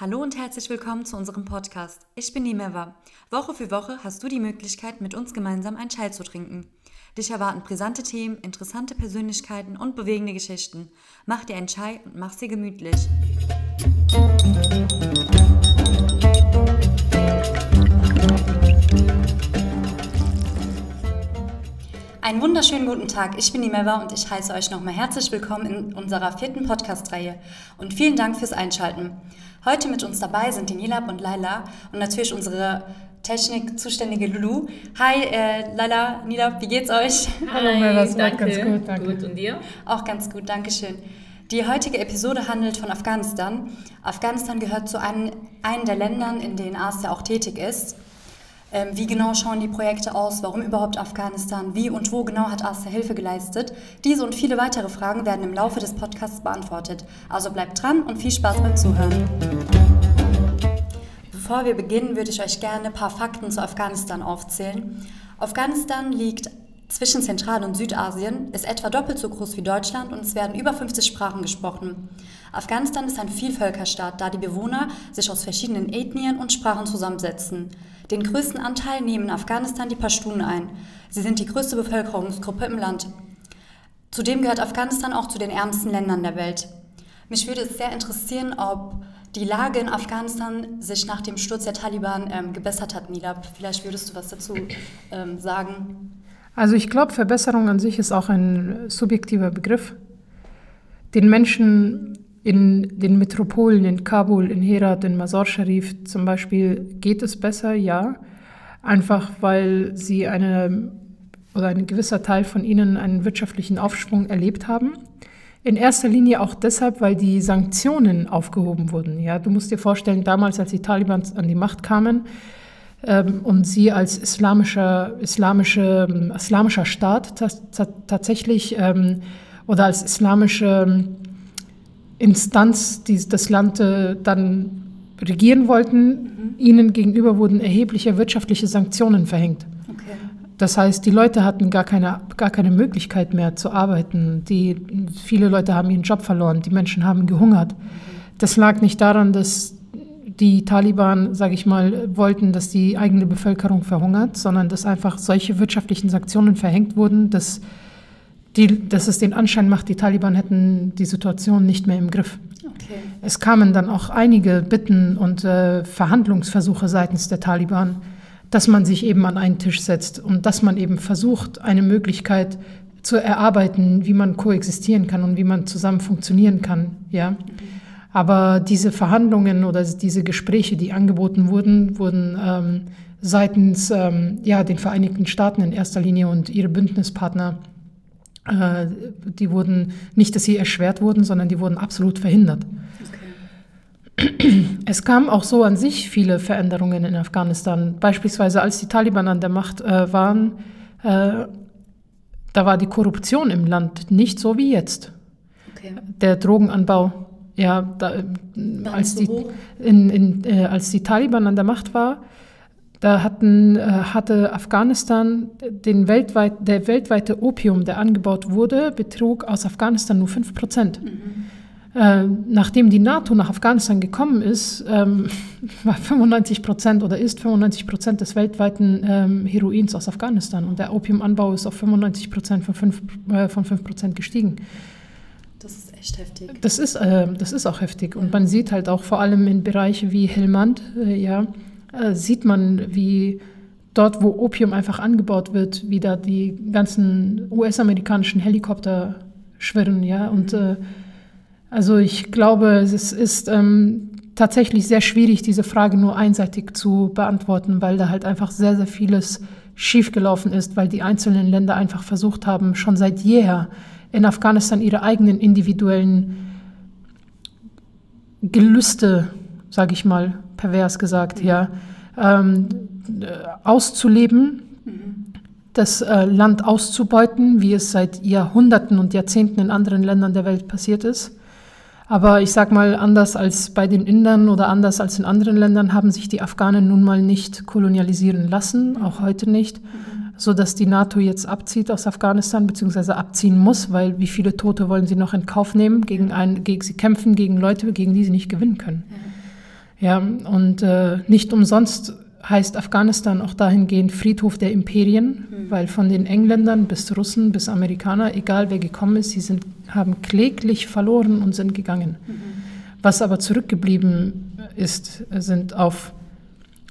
Hallo und herzlich willkommen zu unserem Podcast. Ich bin Nimeva. Woche für Woche hast du die Möglichkeit, mit uns gemeinsam einen Chai zu trinken. Dich erwarten brisante Themen, interessante Persönlichkeiten und bewegende Geschichten. Mach dir einen Chai und mach sie gemütlich. Einen wunderschönen guten Tag. Ich bin Nimeva und ich heiße euch nochmal herzlich willkommen in unserer vierten Podcast-Reihe. Und vielen Dank fürs Einschalten. Heute mit uns dabei sind die Nilab und Laila und natürlich unsere Technik-zuständige Lulu. Hi, äh, Laila, Nilab, wie geht's euch? Hallo, Melvas, danke. ganz gut, danke. Gut, und dir? Auch ganz gut, danke schön. Die heutige Episode handelt von Afghanistan. Afghanistan gehört zu einem, einem der Ländern, in denen ASIA auch tätig ist. Ähm, wie genau schauen die Projekte aus? Warum überhaupt Afghanistan? Wie und wo genau hat ASTA Hilfe geleistet? Diese und viele weitere Fragen werden im Laufe des Podcasts beantwortet. Also bleibt dran und viel Spaß beim Zuhören. Bevor wir beginnen, würde ich euch gerne ein paar Fakten zu Afghanistan aufzählen. Afghanistan liegt zwischen Zentral- und Südasien, ist etwa doppelt so groß wie Deutschland und es werden über 50 Sprachen gesprochen. Afghanistan ist ein Vielvölkerstaat, da die Bewohner sich aus verschiedenen Ethnien und Sprachen zusammensetzen. Den größten Anteil nehmen in Afghanistan die Pashtunen ein. Sie sind die größte Bevölkerungsgruppe im Land. Zudem gehört Afghanistan auch zu den ärmsten Ländern der Welt. Mich würde es sehr interessieren, ob die Lage in Afghanistan sich nach dem Sturz der Taliban ähm, gebessert hat, Nilab. Vielleicht würdest du was dazu ähm, sagen. Also ich glaube, Verbesserung an sich ist auch ein subjektiver Begriff. Den Menschen in den Metropolen, in Kabul, in Herat, in Mazar Sharif zum Beispiel, geht es besser, ja. Einfach weil sie eine oder ein gewisser Teil von ihnen einen wirtschaftlichen Aufschwung erlebt haben. In erster Linie auch deshalb, weil die Sanktionen aufgehoben wurden. Ja, du musst dir vorstellen, damals, als die Taliban an die Macht kamen ähm, und sie als islamischer, islamische, islamischer Staat tatsächlich ähm, oder als islamische Instanz, die das Land äh, dann regieren wollten, mhm. ihnen gegenüber wurden erhebliche wirtschaftliche Sanktionen verhängt. Okay. Das heißt, die Leute hatten gar keine, gar keine Möglichkeit mehr zu arbeiten. Die, viele Leute haben ihren Job verloren, die Menschen haben gehungert. Mhm. Das lag nicht daran, dass die Taliban, sage ich mal, wollten, dass die eigene Bevölkerung verhungert, sondern dass einfach solche wirtschaftlichen Sanktionen verhängt wurden, dass die, dass es den Anschein macht, die Taliban hätten die Situation nicht mehr im Griff. Okay. Es kamen dann auch einige Bitten und äh, Verhandlungsversuche seitens der Taliban, dass man sich eben an einen Tisch setzt und dass man eben versucht, eine Möglichkeit zu erarbeiten, wie man koexistieren kann und wie man zusammen funktionieren kann. Ja? Mhm. Aber diese Verhandlungen oder diese Gespräche, die angeboten wurden, wurden ähm, seitens ähm, ja, den Vereinigten Staaten in erster Linie und ihre Bündnispartner äh, die wurden nicht, dass sie erschwert wurden, sondern die wurden absolut verhindert. Okay. Es kamen auch so an sich viele Veränderungen in Afghanistan. Beispielsweise als die Taliban an der Macht äh, waren, äh, da war die Korruption im Land nicht so wie jetzt. Okay. Der Drogenanbau, ja, da, als, die, in, in, äh, als die Taliban an der Macht war, da hatten, äh, hatte Afghanistan den weltweit, der weltweite Opium, der angebaut wurde, betrug aus Afghanistan nur 5 Prozent. Mhm. Äh, nachdem die NATO nach Afghanistan gekommen ist, ähm, war 95 Prozent oder ist 95 Prozent des weltweiten ähm, Heroins aus Afghanistan und der Opiumanbau ist auf 95 Prozent von 5 äh, von 5 Prozent gestiegen. Das ist echt heftig. Das ist, äh, das ist auch heftig. Und man sieht halt auch vor allem in Bereichen wie Helmand, äh, ja, äh, sieht man, wie dort, wo Opium einfach angebaut wird, wie da die ganzen US-amerikanischen Helikopter schwirren, ja. Und äh, also ich glaube, es ist ähm, tatsächlich sehr schwierig, diese Frage nur einseitig zu beantworten, weil da halt einfach sehr, sehr vieles schiefgelaufen ist, weil die einzelnen Länder einfach versucht haben, schon seit jeher in Afghanistan ihre eigenen individuellen Gelüste, sage ich mal, pervers gesagt, ja, ähm, auszuleben, das äh, Land auszubeuten, wie es seit Jahrhunderten und Jahrzehnten in anderen Ländern der Welt passiert ist. Aber ich sage mal, anders als bei den Indern oder anders als in anderen Ländern haben sich die Afghanen nun mal nicht kolonialisieren lassen, auch heute nicht, mhm. so dass die NATO jetzt abzieht aus Afghanistan beziehungsweise abziehen muss, weil wie viele Tote wollen sie noch in Kauf nehmen gegen ein, gegen sie kämpfen gegen Leute, gegen die sie nicht gewinnen können. Mhm. Ja, und äh, nicht umsonst heißt Afghanistan auch dahingehend Friedhof der Imperien, mhm. weil von den Engländern bis Russen bis Amerikaner, egal wer gekommen ist, sie sind, haben kläglich verloren und sind gegangen. Mhm. Was aber zurückgeblieben ist, sind auf,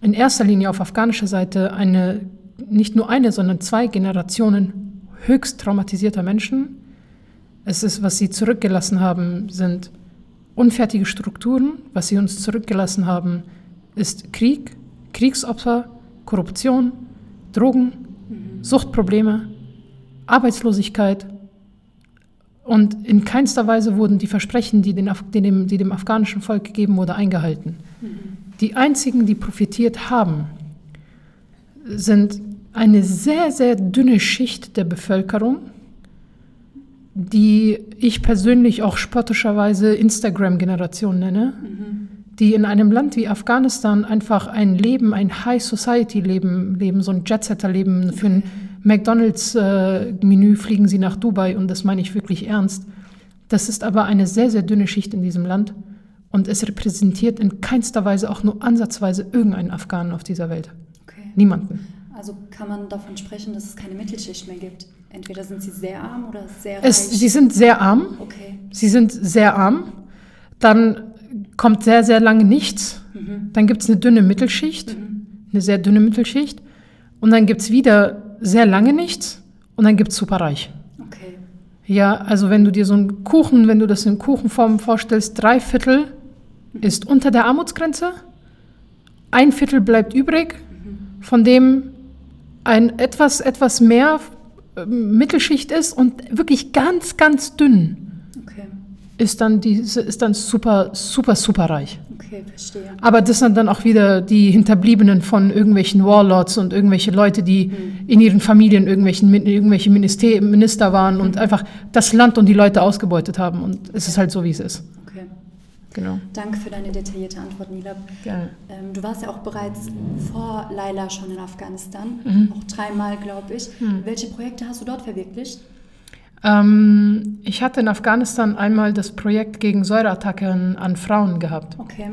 in erster Linie auf afghanischer Seite eine, nicht nur eine, sondern zwei Generationen höchst traumatisierter Menschen. Es ist, was sie zurückgelassen haben, sind unfertige Strukturen. Was sie uns zurückgelassen haben, ist Krieg, Kriegsopfer, Korruption, Drogen. Suchtprobleme, Arbeitslosigkeit. Und in keinster Weise wurden die Versprechen, die, den, die, dem, die dem afghanischen Volk gegeben wurden, eingehalten. Die einzigen, die profitiert haben, sind eine sehr, sehr dünne Schicht der Bevölkerung, die ich persönlich auch spottischerweise Instagram-Generation nenne. Mhm die in einem Land wie Afghanistan einfach ein Leben, ein High-Society-Leben leben, so ein Jet-Setter-Leben. Für ein McDonalds-Menü fliegen sie nach Dubai und das meine ich wirklich ernst. Das ist aber eine sehr, sehr dünne Schicht in diesem Land und es repräsentiert in keinster Weise auch nur ansatzweise irgendeinen Afghanen auf dieser Welt. Okay. Niemanden. Also kann man davon sprechen, dass es keine Mittelschicht mehr gibt? Entweder sind sie sehr arm oder sehr reich? Es, sie sind sehr arm. Okay. Sie sind sehr arm. Dann kommt sehr, sehr lange nichts. Mhm. Dann gibt es eine dünne Mittelschicht, mhm. eine sehr dünne Mittelschicht. Und dann gibt es wieder sehr lange nichts und dann gibt es superreich. Okay. Ja, also wenn du dir so einen Kuchen, wenn du das in Kuchenform vorstellst, drei Viertel mhm. ist unter der Armutsgrenze, ein Viertel bleibt übrig, mhm. von dem ein etwas, etwas mehr Mittelschicht ist und wirklich ganz, ganz dünn ist dann, die, ist dann super, super, super reich. Okay, verstehe. Aber das sind dann auch wieder die Hinterbliebenen von irgendwelchen Warlords und irgendwelche Leute, die mhm. in ihren Familien irgendwelchen, irgendwelche Minister, Minister waren mhm. und einfach das Land und die Leute ausgebeutet haben. Und okay. es ist halt so, wie es ist. Genau. Danke für deine detaillierte Antwort, Nilab. Gerne. Ähm, du warst ja auch bereits vor Laila schon in Afghanistan, mhm. auch dreimal, glaube ich. Mhm. Welche Projekte hast du dort verwirklicht? Ähm, ich hatte in Afghanistan einmal das Projekt gegen Säureattacken an Frauen gehabt. Okay.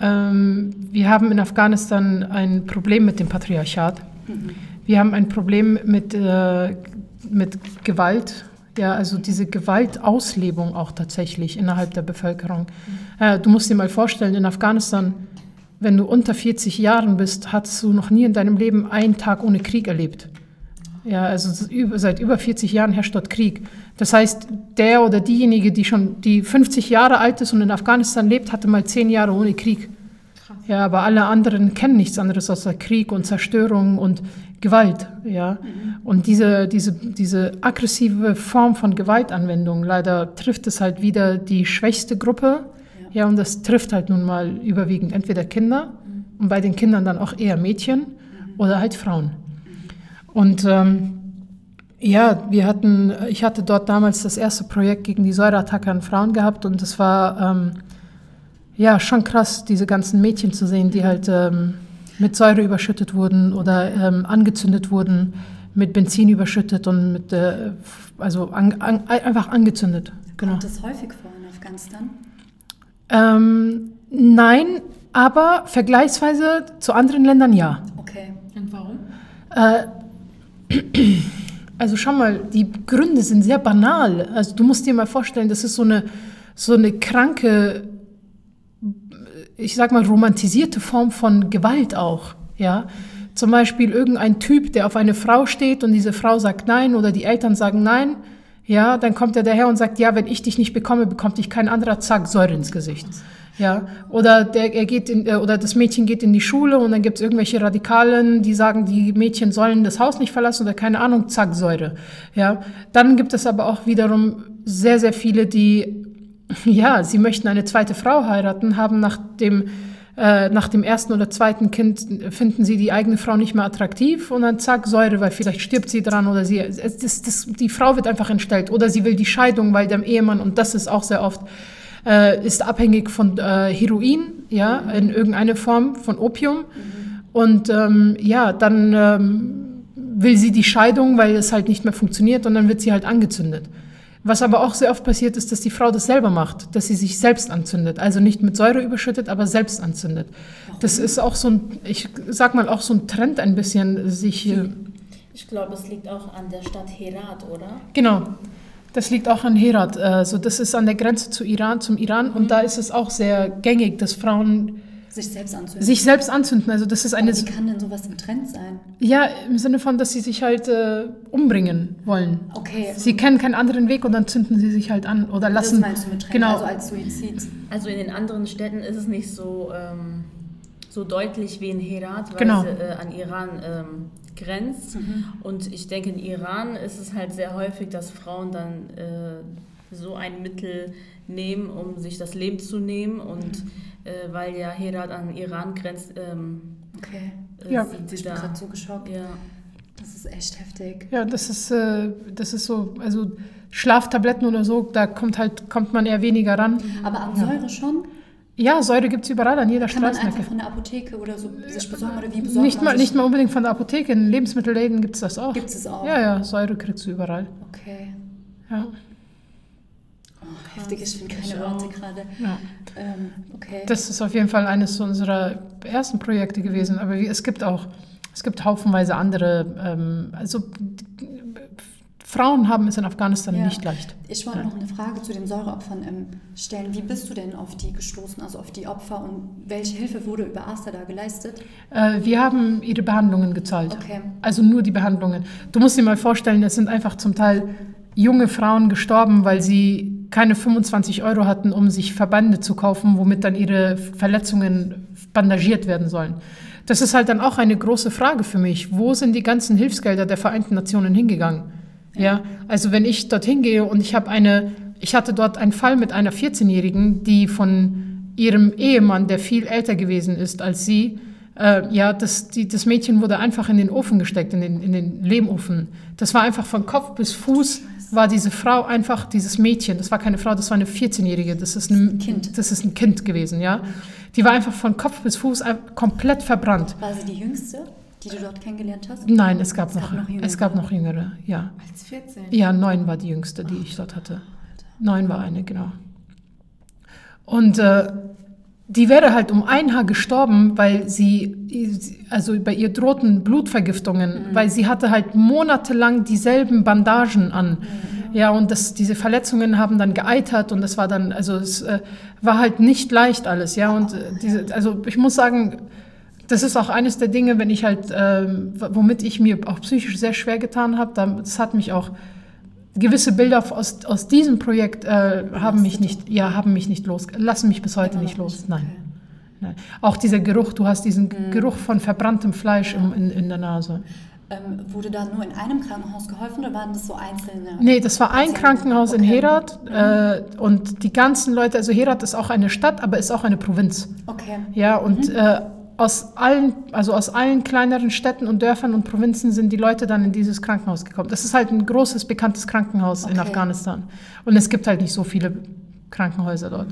Ähm, wir haben in Afghanistan ein Problem mit dem Patriarchat. Mhm. Wir haben ein Problem mit, äh, mit Gewalt, ja, also diese Gewaltauslebung auch tatsächlich innerhalb der Bevölkerung. Mhm. Du musst dir mal vorstellen, in Afghanistan, wenn du unter 40 Jahren bist, hast du noch nie in deinem Leben einen Tag ohne Krieg erlebt. Ja, also seit über 40 Jahren herrscht dort Krieg. Das heißt, der oder diejenige, die schon die 50 Jahre alt ist und in Afghanistan lebt, hatte mal 10 Jahre ohne Krieg. Ja, aber alle anderen kennen nichts anderes außer Krieg und Zerstörung und Gewalt. Ja. Mhm. Und diese, diese, diese aggressive Form von Gewaltanwendung, leider trifft es halt wieder die schwächste Gruppe. Ja, ja und das trifft halt nun mal überwiegend entweder Kinder mhm. und bei den Kindern dann auch eher Mädchen mhm. oder halt Frauen. Und ähm, ja, wir hatten, ich hatte dort damals das erste Projekt gegen die Säureattacke an Frauen gehabt und es war ähm, ja schon krass, diese ganzen Mädchen zu sehen, die halt ähm, mit Säure überschüttet wurden oder ähm, angezündet wurden, mit Benzin überschüttet und mit, äh, also an, an, einfach angezündet. Genau. Kommt das häufig vor in Afghanistan? Ähm, nein, aber vergleichsweise zu anderen Ländern ja. Okay. Und warum? Äh, also schau mal, die Gründe sind sehr banal. Also du musst dir mal vorstellen, das ist so eine, so eine kranke, ich sag mal, romantisierte Form von Gewalt auch. Ja? Zum Beispiel irgendein Typ, der auf eine Frau steht und diese Frau sagt nein oder die Eltern sagen nein. Ja, dann kommt er daher und sagt, ja, wenn ich dich nicht bekomme, bekommt dich kein anderer, zack, Säure ins Gesicht. Ja, oder, der, er geht in, äh, oder das Mädchen geht in die Schule und dann gibt es irgendwelche Radikalen, die sagen, die Mädchen sollen das Haus nicht verlassen oder keine Ahnung, zack, Säure. Ja, dann gibt es aber auch wiederum sehr, sehr viele, die, ja, sie möchten eine zweite Frau heiraten, haben nach dem, äh, nach dem ersten oder zweiten Kind, finden sie die eigene Frau nicht mehr attraktiv und dann zack, Säure, weil vielleicht stirbt sie dran oder sie, das, das, die Frau wird einfach entstellt oder sie will die Scheidung, weil der Ehemann, und das ist auch sehr oft, äh, ist abhängig von äh, Heroin, ja, in irgendeiner Form von Opium. Mhm. Und ähm, ja, dann ähm, will sie die Scheidung, weil es halt nicht mehr funktioniert und dann wird sie halt angezündet. Was aber auch sehr oft passiert ist, dass die Frau das selber macht, dass sie sich selbst anzündet. Also nicht mit Säure überschüttet, aber selbst anzündet. Das ist auch so ein, ich sag mal, auch so ein Trend ein bisschen, sich. Ich glaube, es liegt auch an der Stadt Herat, oder? Genau. Das liegt auch an Herat. Also das ist an der Grenze zu Iran, zum Iran. Und da ist es auch sehr gängig, dass Frauen Sich selbst anzünden. sich selbst anzünden. Also das ist eine. Aber wie kann denn sowas im Trend sein? Ja, im Sinne von, dass sie sich halt äh, umbringen wollen. Okay. Sie kennen keinen anderen Weg und dann zünden sie sich halt an oder das lassen. meinst du mit Trend, genau. also als Suizid. Also in den anderen Städten ist es nicht so, ähm, so deutlich wie in Herat, weil Genau. es äh, an Iran ähm, grenzt. Und ich denke, in Iran ist es halt sehr häufig, dass Frauen dann äh, so ein Mittel nehmen, um sich das Leben zu nehmen. Und äh, weil ja Herat an Iran grenzt, ähm, Okay. äh, Ja. sind sie Ich bin da. gerade so geschockt. Ja. Das ist echt heftig. Ja, das ist, äh, das ist so, also Schlaftabletten oder so, da kommt halt, kommt man eher weniger ran. Aber an Säure schon? Ja, Säure gibt es überall an jeder Kann man einfach von der Apotheke oder so sich besorgen oder wie besorgt Nicht man mal, sich? nicht mal unbedingt von der Apotheke, in Lebensmittelläden gibt es das auch. Gibt es auch? Ja, ja, Säure kriegst du überall. Okay. Ja, Oh, heftig, ich finde keine Ich Worte gerade. ja. Ähm, okay. Das ist auf jeden Fall eines unserer ersten Projekte gewesen. Aber es gibt auch, es gibt haufenweise andere. Ähm, also Frauen haben es in Afghanistan Ja. nicht leicht. Ich wollte noch eine Frage zu den Säureopfern ähm, stellen. Wie bist du denn auf die gestoßen, also auf die Opfer und welche Hilfe wurde über AStA da geleistet? Äh, wir haben ihre Behandlungen gezahlt. Okay. Also nur die Behandlungen. Du musst dir mal vorstellen, es sind einfach zum Teil junge Frauen gestorben, weil sie keine 25 Euro hatten, um sich Verbände zu kaufen, womit dann ihre Verletzungen bandagiert werden sollen. Das ist halt dann auch eine große Frage für mich. Wo sind die ganzen Hilfsgelder der Vereinten Nationen hingegangen? Ja, also wenn ich dorthin gehe und ich habe eine, ich hatte dort einen Fall mit einer 14-Jährigen, die von ihrem Ehemann, der viel älter gewesen ist als sie, äh, ja, das, die, das Mädchen wurde einfach in den Ofen gesteckt, in den, in den Lehmofen. Das war einfach von Kopf bis Fuß war diese Frau einfach, dieses Mädchen, das war keine Frau, das war eine 14-Jährige, das ist ein Kind. Das ist ein Kind gewesen, ja. Die war einfach von Kopf bis Fuß komplett verbrannt. War sie die jüngste, die du dort kennengelernt hast? Nein, es gab, Es gab noch, noch jüngere. es gab noch jüngere, ja. Als 14. Ja, neun war die jüngste, die ich dort hatte. Neun war eine, genau. Und äh, die wäre halt um ein Haar gestorben, weil sie, also bei ihr drohten Blutvergiftungen, weil sie hatte halt monatelang dieselben Bandagen an. Ja, und das, diese Verletzungen haben dann geeitert und das war dann, also es äh, war halt nicht leicht alles, ja. Und äh, diese, also ich muss sagen, das ist auch eines der Dinge, wenn ich halt, w- womit ich mir auch psychisch sehr schwer getan habe, da- das hat mich auch gewisse Bilder aus, aus diesem Projekt äh, haben mich nicht, ja, haben mich nicht los, lassen mich bis heute nicht los. Nein. Nein. Auch dieser Geruch, du hast diesen Geruch von verbranntem Fleisch im, in, in der Nase. Ähm, wurde da nur in einem Krankenhaus geholfen oder waren das so einzelne? Nee, das war ein Krankenhaus in okay. Herat äh, und die ganzen Leute, also Herat ist auch eine Stadt, aber ist auch eine Provinz. Okay. Ja, und äh, aus allen, also aus allen kleineren Städten und Dörfern und Provinzen sind die Leute dann in dieses Krankenhaus gekommen. Das ist halt ein großes, bekanntes Krankenhaus in Okay. Afghanistan. Und es gibt halt nicht so viele Krankenhäuser dort.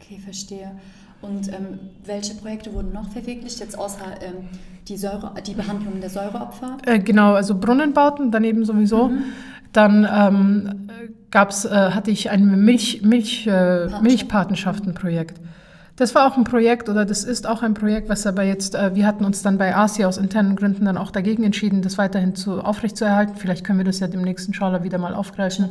Okay, verstehe. Und ähm, welche Projekte wurden noch verwirklicht, jetzt außer ähm, die, Säure, die Behandlung der Säureopfer? Äh, genau, also Brunnenbauten daneben sowieso. Dann ähm, gab's, äh, hatte ich ein Milch, Milch, äh, Milchpatenschaftenprojekt. Das war auch ein Projekt oder das ist auch ein Projekt, was aber jetzt, äh, wir hatten uns dann bei ASIA aus internen Gründen dann auch dagegen entschieden, das weiterhin zu, aufrechtzuerhalten. Vielleicht können wir das ja demnächst inshallah wieder mal aufgreifen.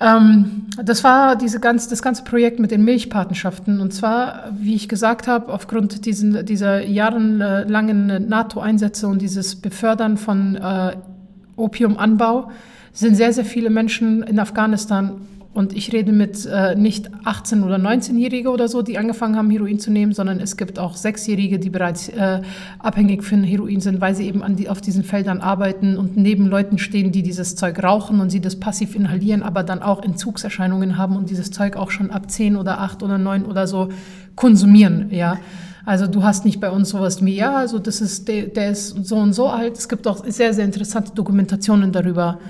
Ähm, das war diese ganz, das ganze Projekt mit den Milchpatenschaften. Und zwar, wie ich gesagt habe, aufgrund diesen, dieser jahrelangen NATO-Einsätze und dieses Befördern von äh, Opiumanbau sind sehr, sehr viele Menschen in Afghanistan und ich rede mit äh, nicht 18- oder 19-Jährige oder so, die angefangen haben, Heroin zu nehmen, sondern es gibt auch Sechsjährige, die bereits äh, abhängig von Heroin sind, weil sie eben an die, auf diesen Feldern arbeiten und neben Leuten stehen, die dieses Zeug rauchen und sie das passiv inhalieren, aber dann auch Entzugserscheinungen haben und dieses Zeug auch schon ab 10 oder 8 oder 9 oder so konsumieren, ja. Also du hast nicht bei uns sowas wie, ja, also das ist, der, der ist so und so alt. Es gibt auch sehr, sehr interessante Dokumentationen darüber.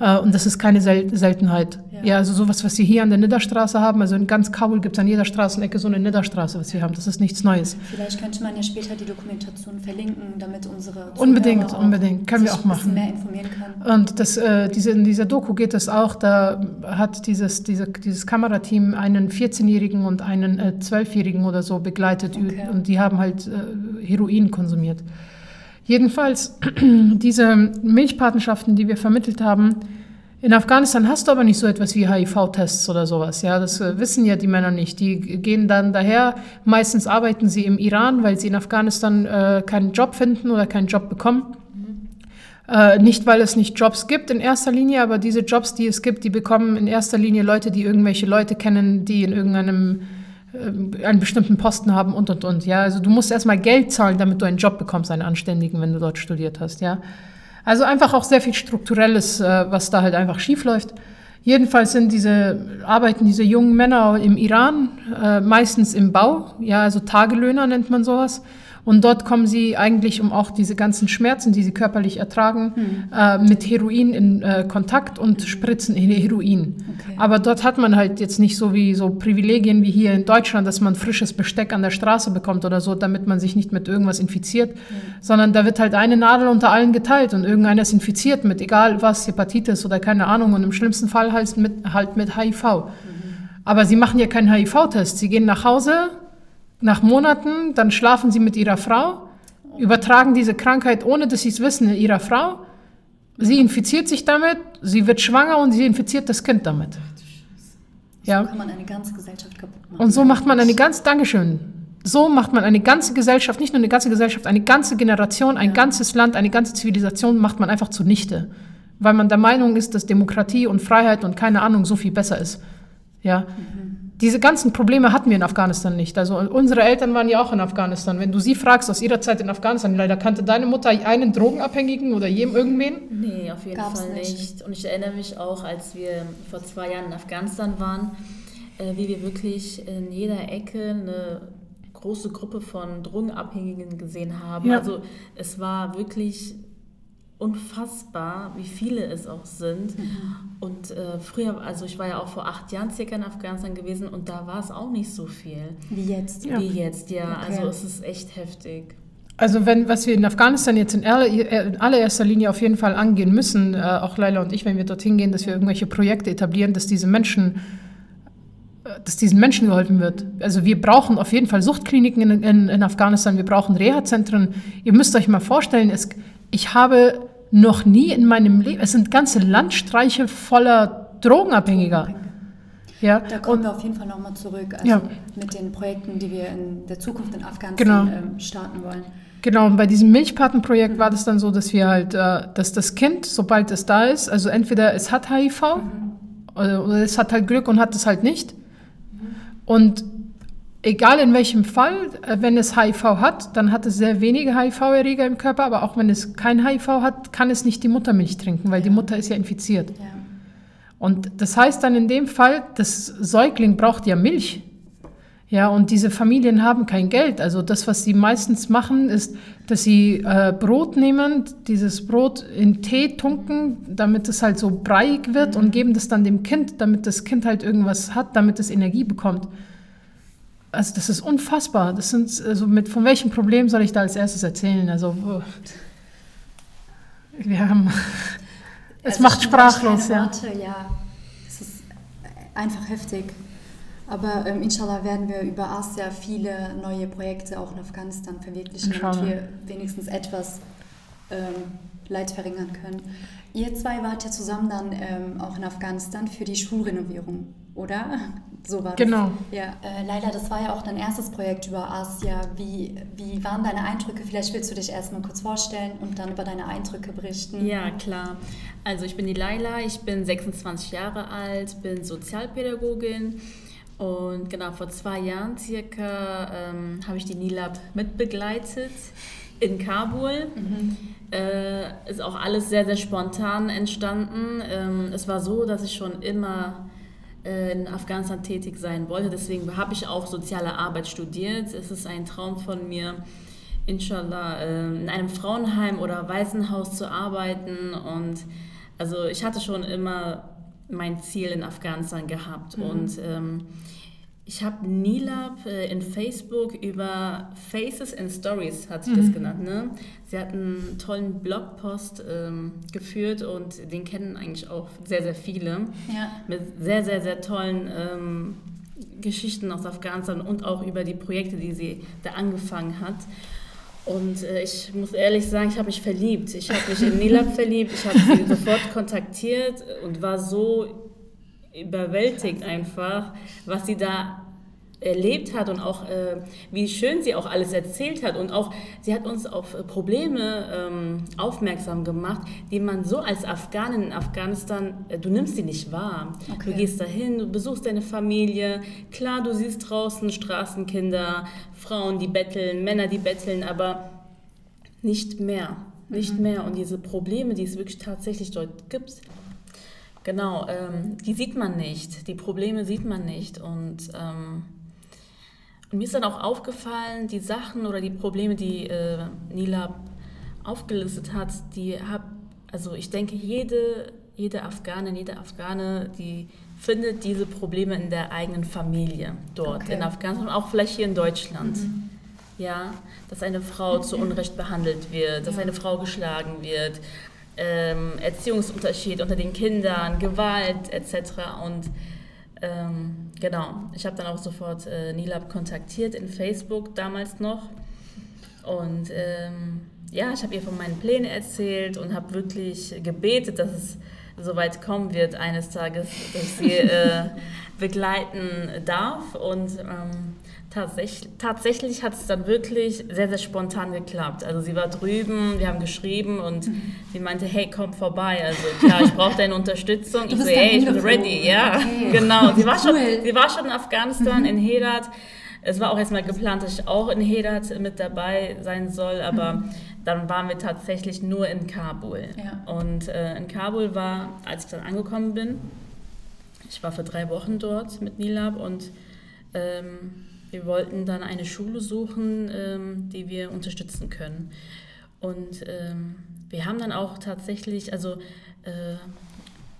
Äh, und das ist keine Sel Seltenheit. Ja. Also sowas, was sie hier an der Nidderstraße haben. Also in ganz Kabul gibt es an jeder Straßenecke so eine Nidderstraße, was wir haben. Das ist nichts Neues. Vielleicht könnte man ja später die Dokumentation verlinken, damit unsere Unbedingt, unbedingt. Können wir auch machen. mehr informieren können. Und das, äh, diese, in dieser Doku geht es auch, da hat dieses, diese, dieses Kamerateam einen 14-Jährigen und einen äh, 12-Jährigen oder so begleitet Okay. und die haben halt äh, Heroin konsumiert. Jedenfalls, diese Milchpatenschaften, die wir vermittelt haben, in Afghanistan hast du aber nicht so etwas wie HIV-Tests oder sowas. Ja, das äh, wissen ja die Männer nicht. Die gehen dann daher. Meistens arbeiten sie im Iran, weil sie in Afghanistan äh, keinen Job finden oder keinen Job bekommen. Äh, nicht, weil es nicht Jobs gibt in erster Linie, aber diese Jobs, die es gibt, die bekommen in erster Linie Leute, die irgendwelche Leute kennen, die in irgendeinem äh, einen bestimmten Posten haben und und und. Ja, also du musst erstmal Geld zahlen, damit du einen Job bekommst, einen anständigen, wenn du dort studiert hast. Ja, also einfach auch sehr viel strukturelles, äh, was da halt einfach schief läuft. Jedenfalls sind diese arbeiten diese jungen Männer im Iran äh, meistens im Bau, ja, also Tagelöhner nennt man sowas. Und dort kommen sie eigentlich, um auch diese ganzen Schmerzen, die sie körperlich ertragen, äh, mit Heroin in äh, Kontakt und spritzen Heroin. Okay. Aber dort hat man halt jetzt nicht so wie so Privilegien wie hier in Deutschland, dass man frisches Besteck an der Straße bekommt oder so, damit man sich nicht mit irgendwas infiziert, sondern da wird halt eine Nadel unter allen geteilt und irgendeiner ist infiziert mit egal was, Hepatitis oder keine Ahnung und im schlimmsten Fall halt mit, halt mit HIV. Aber sie machen ja keinen HIV-Test. Sie gehen nach Hause nach Monaten, dann schlafen sie mit ihrer Frau, übertragen diese Krankheit, ohne dass sie es wissen, ihrer Frau. Sie infiziert sich damit, sie wird schwanger und sie infiziert das Kind damit. So Ja. kann man eine ganze Gesellschaft kaputt machen. Und so macht man eine ganz, Dankeschön. So macht man eine ganze Gesellschaft, nicht nur eine ganze Gesellschaft, eine ganze Generation, ein ganzes Land, eine ganze Zivilisation macht man einfach zunichte. Weil man der Meinung ist, dass Demokratie und Freiheit und keine Ahnung so viel besser ist. Ja. Diese ganzen Probleme hatten wir in Afghanistan nicht. Also unsere Eltern waren ja auch in Afghanistan. Wenn du sie fragst aus ihrer Zeit in Afghanistan, leider kannte deine Mutter einen Drogenabhängigen oder jedem irgendwen? Nee, auf jeden Gab's Fall nicht. nicht. Und ich erinnere mich auch, als wir vor zwei Jahren in Afghanistan waren, äh, wie wir wirklich in jeder Ecke eine große Gruppe von Drogenabhängigen gesehen haben. Ja. Also es war wirklich unfassbar, wie viele es auch sind. Und äh, früher, also ich war ja auch vor acht Jahren circa in Afghanistan gewesen und da war es auch nicht so viel Wie jetzt. Ja. wie jetzt. Ja, Okay. also es ist echt heftig. Also wenn, was wir in Afghanistan jetzt in, aller, in allererster Linie auf jeden Fall angehen müssen, äh, auch Leila und ich, wenn wir dorthin gehen, dass wir irgendwelche Projekte etablieren, dass diese Menschen, äh, dass diesen Menschen geholfen wird. Also wir brauchen auf jeden Fall Suchtkliniken in, in, in Afghanistan, wir brauchen Reha-Zentren. Ihr müsst euch mal vorstellen, es, ich habe noch nie in meinem Leben, es sind ganze Landstreiche voller Drogenabhängiger. Ja, Da kommen wir auf jeden Fall nochmal zurück, also Ja. mit den Projekten, die wir in der Zukunft in Afghanistan Genau. ähm, starten wollen. Genau, und bei diesem Milchpatenprojekt war das dann so, dass wir halt, äh, dass das Kind, sobald es da ist, also entweder es hat HIV oder, oder es hat halt Glück und hat es halt nicht. Und egal in welchem Fall, äh, wenn es HIV hat, dann hat es sehr wenige HIV-Erreger im Körper, aber auch wenn es kein HIV hat, kann es nicht die Muttermilch trinken, weil die Mutter ist ja infiziert. Ja. Und das heißt dann in dem Fall, das Säugling braucht ja Milch. Ja, und diese Familien haben kein Geld. Also das, was sie meistens machen, ist, dass sie äh, Brot nehmen, dieses Brot in Tee tunken, damit es halt so breiig wird und geben das dann dem Kind, damit das Kind halt irgendwas hat, damit es Energie bekommt. Also das ist unfassbar. Das sind also mit von welchem Problem soll ich da als erstes erzählen? Also wir haben es Also macht sprachlos, ja. Worte, ja. Es ist einfach heftig. Aber ähm, inshallah werden wir über Asia viele neue Projekte auch in Afghanistan verwirklichen, damit Inshallah. wir wenigstens etwas ähm, Leid verringern können. Ihr zwei wart ja zusammen dann ähm, auch in Afghanistan für die Schulrenovierung, oder? So war Genau. das. Ja, äh, Leila, das war ja auch dein erstes Projekt über Asia. Wie, wie waren deine Eindrücke? Vielleicht willst du dich erstmal kurz vorstellen und dann über deine Eindrücke berichten. Ja, klar. Also ich bin die Laila, ich bin 26 Jahre alt, bin Sozialpädagogin und genau vor zwei Jahren circa ähm, habe ich die NILAB mitbegleitet in Kabul. Äh, ist auch alles sehr, sehr spontan entstanden. Ähm, es war so, dass ich schon immer in Afghanistan tätig sein wollte. Deswegen habe ich auch soziale Arbeit studiert. Es ist ein Traum von mir, inshallah, äh, in einem Frauenheim oder Waisenhaus zu arbeiten. Und also ich hatte schon immer mein Ziel in Afghanistan gehabt. Mhm. Und ähm, ich habe Nilab äh, in Facebook über Faces and Stories, hat sich mhm. das genannt. Ne? Sie hat einen tollen Blogpost ähm, geführt und den kennen eigentlich auch sehr, sehr viele. Ja. Mit sehr, sehr, sehr tollen ähm, Geschichten aus Afghanistan und auch über die Projekte, die sie da angefangen hat. Und äh, ich muss ehrlich sagen, ich habe mich verliebt. Ich habe mich in Nilab verliebt. Ich habe sie sofort kontaktiert und war so überwältigt einfach, was sie da erlebt hat und auch äh, wie schön sie auch alles erzählt hat und auch sie hat uns auf Probleme ähm, aufmerksam gemacht, die man so als Afghanin in Afghanistan, äh, du nimmst sie nicht wahr. Okay. Du gehst dahin, du besuchst deine Familie, klar, du siehst draußen Straßenkinder, Frauen, die betteln, Männer, die betteln, aber nicht mehr, nicht mhm. mehr und diese Probleme, die es wirklich tatsächlich dort gibt, Genau, ähm, die sieht man nicht, die Probleme sieht man nicht. Und, ähm, und mir ist dann auch aufgefallen, die Sachen oder die Probleme, die äh, Nila aufgelistet hat, die habe, also ich denke, jede, jede Afghanin, jede Afghane, die findet diese Probleme in der eigenen Familie dort okay. in Afghanistan und auch vielleicht hier in Deutschland. Mhm. Ja, dass eine Frau zu Unrecht behandelt wird, dass ja. eine Frau geschlagen wird, ähm, Erziehungsunterschied unter den Kindern, Gewalt etc. Und ähm, genau, ich habe dann auch sofort äh, Nilab kontaktiert in Facebook damals noch. Und ähm, ja, ich habe ihr von meinen Plänen erzählt und habe wirklich gebetet, dass es so weit kommen wird eines Tages, dass ich sie äh, begleiten darf. Und ähm, Tatsächlich, tatsächlich hat es dann wirklich sehr, sehr spontan geklappt. Also sie war drüben, wir haben geschrieben und mhm. sie meinte, hey, komm vorbei. Also klar, ich brauche deine Unterstützung. ich so, hey, ich bin ready. Ja, okay. genau. Sie war, schon, sie war schon in Afghanistan, mhm. in Herat. Es war auch erstmal geplant, dass ich auch in Herat mit dabei sein soll, aber mhm. dann waren wir tatsächlich nur in Kabul. Ja. Und äh, in Kabul war, als ich dann angekommen bin, ich war für drei Wochen dort mit Nilab und ähm, wir wollten dann eine Schule suchen, ähm, die wir unterstützen können. Und ähm, wir haben dann auch tatsächlich, also äh,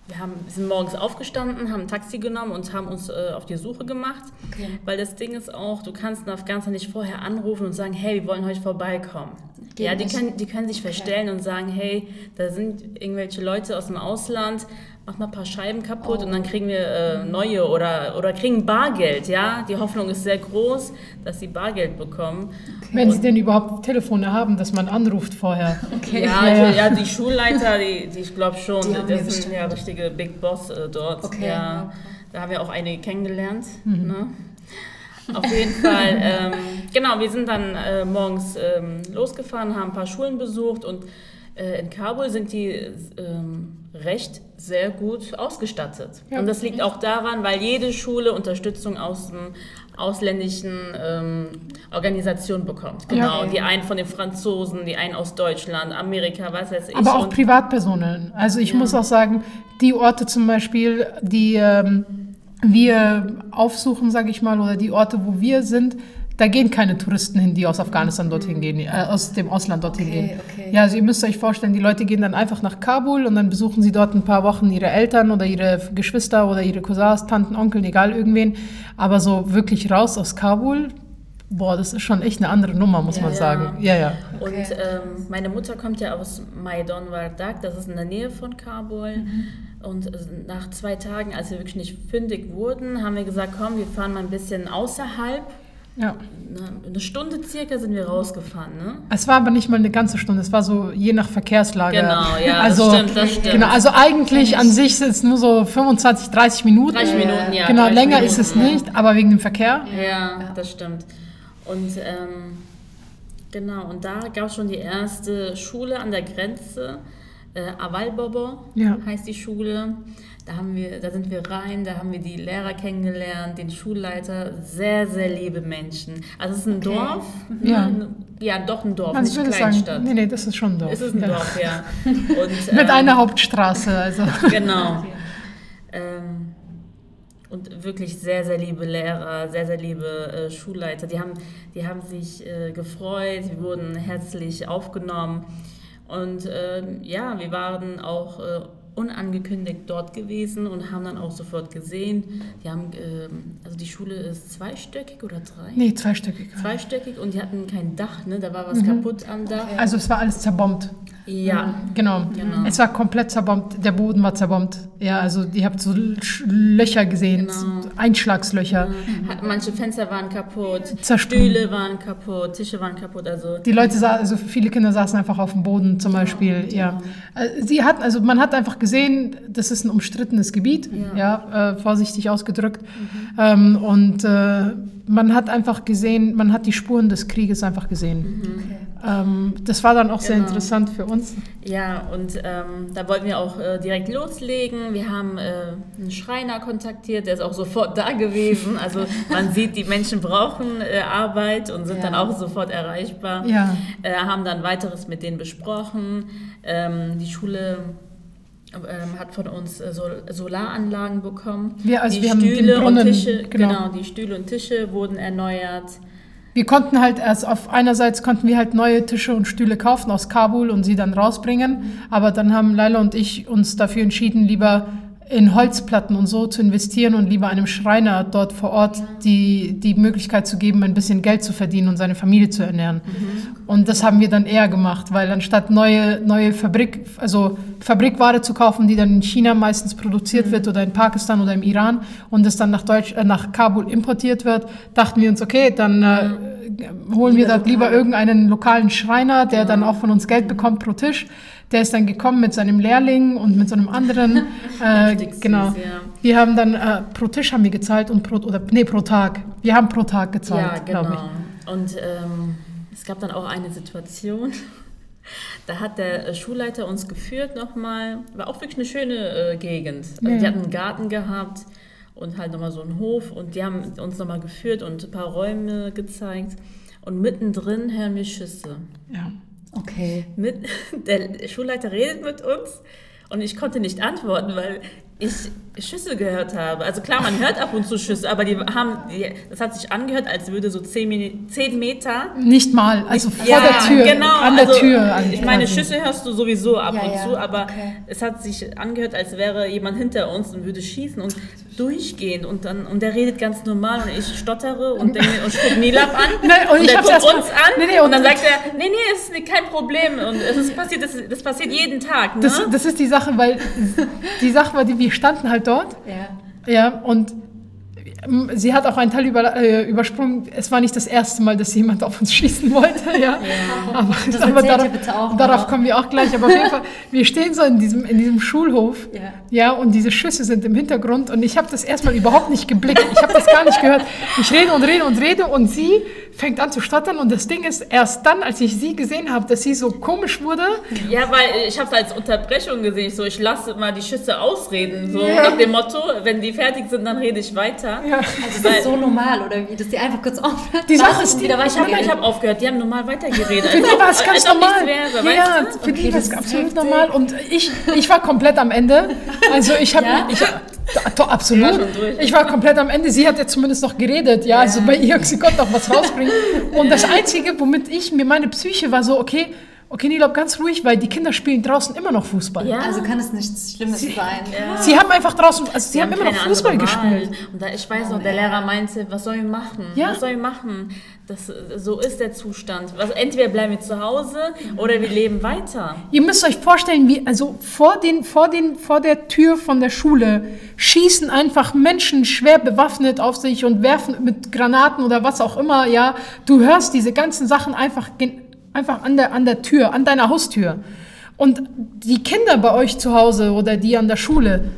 wir haben, sind morgens aufgestanden, haben ein Taxi genommen und haben uns äh, auf die Suche gemacht. Okay. Weil das Ding ist auch, du kannst in Afghanistan nicht vorher anrufen und sagen, hey, wir wollen heute vorbeikommen. Geht ja, die können, die können sich okay. verstellen und sagen, hey, da sind irgendwelche Leute aus dem Ausland, mach mal ein paar Scheiben kaputt oh. und dann oh. kriegen wir äh, neue oder, oder kriegen Bargeld, ja. Die Hoffnung ist sehr groß, dass sie Bargeld bekommen. Okay. Wenn und sie denn überhaupt Telefone haben, dass man anruft vorher. Okay. Ja, ja, ja. die Schulleiter, die, die ich glaube schon, die das sind ja richtige Big Boss äh, dort. Okay. Ja, da haben wir auch einige kennengelernt. Mhm. Ne? Auf jeden Fall, ähm, genau, wir sind dann äh, morgens ähm, losgefahren, haben ein paar Schulen besucht und in Kabul sind die ähm, recht sehr gut ausgestattet. Ja. Und das liegt auch daran, weil jede Schule Unterstützung aus dem ausländischen ähm, Organisationen bekommt. Genau, ja. die einen von den Franzosen, die einen aus Deutschland, Amerika, was weiß ich. Aber auch Privatpersonen. Also ich ja. muss auch sagen, die Orte zum Beispiel, die ähm, wir aufsuchen, sage ich mal, oder die Orte, wo wir sind, da gehen keine Touristen hin, die aus Afghanistan dorthin gehen, äh, aus dem Ausland dorthin okay, gehen. Okay. Ja, also ihr müsst euch vorstellen, die Leute gehen dann einfach nach Kabul und dann besuchen sie dort ein paar Wochen ihre Eltern oder ihre Geschwister oder ihre Cousins, Tanten, Onkel, egal irgendwen. Aber so wirklich raus aus Kabul, boah, das ist schon echt eine andere Nummer, muss ja, man sagen. Ja, ja. Okay. Und ähm, meine Mutter kommt ja aus Maidan Wardak, das ist in der Nähe von Kabul. Mhm. Und äh, nach zwei Tagen, als wir wirklich nicht fündig wurden, haben wir gesagt, komm, wir fahren mal ein bisschen außerhalb ja. Eine Stunde circa sind wir rausgefahren, ne? Es war aber nicht mal eine ganze Stunde, es war so je nach Verkehrslage. Genau, ja, also, das stimmt, das stimmt. Genau, also eigentlich an sich sind es nur so 25, 30 Minuten. 30 Minuten, ja. Genau, länger Minuten, ist es nicht, aber wegen dem Verkehr. Ja, das stimmt. Und ähm, genau, und da gab es schon die erste Schule an der Grenze. Äh, Avalbobo ja. heißt die Schule. Da, haben wir, da sind wir rein, da haben wir die Lehrer kennengelernt, den Schulleiter, sehr, sehr liebe Menschen. Also es ist ein okay. Dorf, ja. ja, doch ein Dorf, Man nicht Kleinstadt. Sagen, nee, nee, das ist schon ein Dorf. Es ist ein ja. Dorf, ja. Und, Mit ähm, einer Hauptstraße, also. Genau. ähm, und wirklich sehr, sehr liebe Lehrer, sehr, sehr liebe äh, Schulleiter. Die haben, die haben sich äh, gefreut, wir wurden herzlich aufgenommen. Und äh, ja, wir waren auch äh, unangekündigt dort gewesen und haben dann auch sofort gesehen, die haben, ähm, also die Schule ist zweistöckig oder drei? Nee, zweistöckig. Zweistöckig und die hatten kein Dach, ne? Da war was kaputt am Dach. Also es war alles zerbombt. Ja. Genau. Genau. Es war komplett zerbombt. Der Boden war zerbombt. Ja, also ihr habt so Löcher gesehen, Genau. so Einschlagslöcher. Hat- Manche Fenster waren kaputt, Zersprungen. Stühle waren kaputt, Tische waren kaputt, also Die Leute, sa also viele Kinder saßen einfach auf dem Boden zum Beispiel. Ja. Äh, Sie hatten, also man hat einfach gesehen, das ist ein umstrittenes Gebiet, ja, äh, vorsichtig ausgedrückt. Ähm, und äh, man hat einfach gesehen, man hat die Spuren des Krieges einfach gesehen. Ähm, das war dann auch sehr Genau. interessant für uns. Ja, und ähm, da wollten wir auch äh, direkt loslegen. Wir haben äh, einen Schreiner kontaktiert, der ist auch sofort da gewesen. Also man sieht, die Menschen brauchen äh, Arbeit und sind Ja. dann auch sofort erreichbar. Ja. Äh, haben dann weiteres mit denen besprochen. Ähm, die Schule ähm, hat von uns äh, Sol Solaranlagen bekommen. Wir- also die wir haben den Stühle Brunnen, und Tische, genau. genau, die Stühle und Tische wurden erneuert. Wir konnten halt erst auf einerseits konnten wir halt neue Tische und Stühle kaufen aus Kabul und sie dann rausbringen, aber dann haben Laila und ich uns dafür entschieden, lieber in Holzplatten und so zu investieren und lieber einem Schreiner dort vor Ort die, die Möglichkeit zu geben, ein bisschen Geld zu verdienen und seine Familie zu ernähren. Und das haben wir dann eher gemacht, weil anstatt neue, neue Fabrik, also Fabrikware zu kaufen, die dann in China meistens produziert wird oder in Pakistan oder im Iran und das dann nach, Deutsch, äh, nach Kabul importiert wird, dachten wir uns, okay, dann äh, holen wir Lieber dort lieber irgendeinen lokalen Schreiner, der dann auch von uns Geld bekommt pro Tisch. Der ist dann gekommen mit seinem Lehrling und mit so einem anderen. äh, Richtig süß, genau. ja. Wir haben dann äh, pro Tisch haben wir gezahlt und pro oder nee pro Tag. Wir haben pro Tag gezahlt, Ja, glaube genau. Und ähm, es gab dann auch eine Situation, da hat der äh, Schulleiter uns geführt nochmal. War auch wirklich eine schöne äh, Gegend. Also Ja. Die hatten einen Garten gehabt und halt nochmal so einen Hof und die haben uns nochmal geführt und ein paar Räume gezeigt. Und mittendrin hören wir Schüsse. Ja. Okay. Mit, der Schulleiter redet mit uns und ich konnte nicht antworten, weil ich Schüsse gehört habe. Also klar, man hört ab und zu Schüsse, aber die haben, die, das hat sich angehört, als würde so 10, Mini- 10 Meter Nicht mal, also vor der Tür, genau, an der also, Tür. An, Ich meine, quasi. Schüsse hörst du sowieso ab Ja, und ja, zu, aber okay. es hat sich angehört, als wäre jemand hinter uns und würde schießen und durchgehen und dann und der redet ganz normal und ich stottere und, denke, und gucke Nilab an Nein, und ich der guckt uns an Nee, nee, und, und- dann sagt er, nee, nee, es ist kein Problem und es ist passiert, das, das passiert jeden Tag, ne? Das, das ist die Sache, weil die Sache war, die, wir standen halt dort Ja. Ja, und ähm, sie hat auch einen Teil über, äh, übersprungen. Es war nicht das erste Mal, dass jemand auf uns schießen wollte. Ja. Aber, Das aber ihr darauf, darauf kommen wir auch gleich. Aber auf jeden Fall, wir stehen so in diesem, in diesem Schulhof. Ja. Ja, und diese Schüsse sind im Hintergrund. Und ich habe das erstmal überhaupt nicht geblickt. Ich habe das gar nicht gehört. Ich rede und rede und rede und sie fängt an zu stottern. Und das Ding ist, erst dann, als ich sie gesehen habe, dass sie so komisch wurde, Ja, weil ich habe es als Unterbrechung gesehen. Ich So, ich lasse mal die Schüsse ausreden. So Ja. nach dem Motto, wenn die fertig sind, dann rede ich weiter. ja, Also das ist so normal, oder wie? Dass die einfach kurz aufhört. Die Sache ist die- wieder Ich habe hab aufgehört, die haben normal weitergeredet. Für die war es ganz normal. wäre, ja, weißt du? für die Okay, war das es ist absolut heftig. normal. Und ich, ich war komplett am Ende. Also ich habe, Ja? Doch, absolut. Ich war komplett am Ende. Sie hat ja zumindest noch geredet. Ja, also bei ihr, sie konnte auch was rausbringen. Und das Einzige, womit ich mir meine Psyche war so, okay, okay, Nilab, ganz ruhig, weil die Kinder spielen draußen immer noch Fußball. Ja. Also kann es nichts Schlimmes sein. Ja. Sie haben einfach draußen, also sie Die haben immer noch Fußball gespielt. Und da, ich weiß noch, der Lehrer meinte, was soll ich machen? Ja. Was soll ich machen? Das, so ist der Zustand. Was, entweder bleiben wir zu Hause oder wir leben weiter. Ihr müsst euch vorstellen, wie also vor, den, vor, den, vor der Tür von der Schule schießen einfach Menschen schwer bewaffnet auf sich und werfen mit Granaten oder was auch immer. Ja, du hörst diese ganzen Sachen einfach, gen- einfach an der, an der Tür, an deiner Haustür. Und die Kinder bei euch zu Hause oder die an der Schule,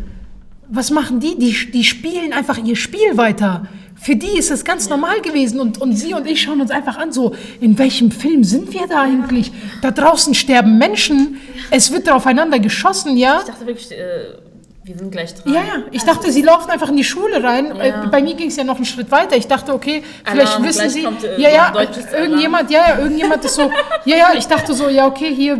was machen die? Die, die spielen einfach ihr Spiel weiter. Für die ist es ganz normal gewesen und, und sie und ich schauen uns einfach an, so, in welchem Film sind wir da eigentlich? Da draußen sterben Menschen, es wird aufeinander geschossen, ja? Ich dachte wirklich, äh, wir sind gleich dran. Ja, ja, ich dachte, sie laufen einfach in die Schule rein. Ja. Äh, Bei mir ging es ja noch einen Schritt weiter. Ich dachte, okay, vielleicht Alarm, wissen sie, kommt, äh, ja, ja, so irgendjemand, ja, ja, irgendjemand ist so, ja, ja, ich dachte so, ja, okay, hier,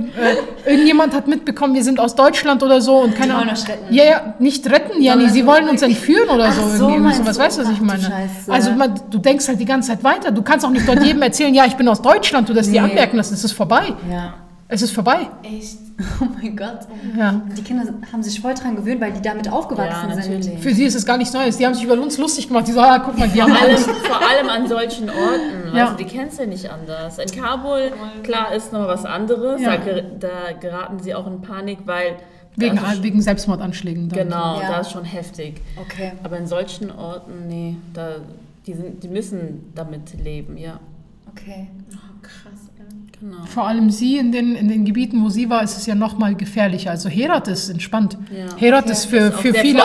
äh, irgendjemand hat mitbekommen, wir sind aus Deutschland oder so und keine Ahnung. Ja, ja, nicht retten, ja, nee, sie wollen uns entführen oder so, Ach so, irgendwie, sowas, du? weißt du, was ich meine? Scheiße. Also, man, du denkst halt die ganze Zeit weiter. Du kannst auch nicht dort jedem erzählen, ja, ich bin aus Deutschland, du das dir Nee. anmerken lassen, es ist vorbei. Ja. Es ist vorbei. Echt? Oh mein Gott. Ja. Die Kinder haben sich voll dran gewöhnt, weil die damit aufgewachsen Ja, sind. Für sie ist es gar nichts Neues. Die haben sich über uns lustig gemacht. Die so, ah, guck mal, die haben Vor allem, vor allem an solchen Orten. Ja. Also die kennst du ja nicht anders. In Kabul, klar, ist noch was anderes. Ja. Da, da geraten sie auch in Panik, weil. Wegen, wegen Selbstmordanschlägen. Dann. Genau, Ja. da ist schon heftig. Okay. Aber in solchen Orten, nee, da, die, sind, die müssen damit leben, ja. Okay. Krass, ey. Genau. Vor allem sie in den, in den Gebieten, wo sie war, ist es ja noch mal gefährlicher. Also Herat ist entspannt. Ja. Herat ist für, Ist auch für sehr viele.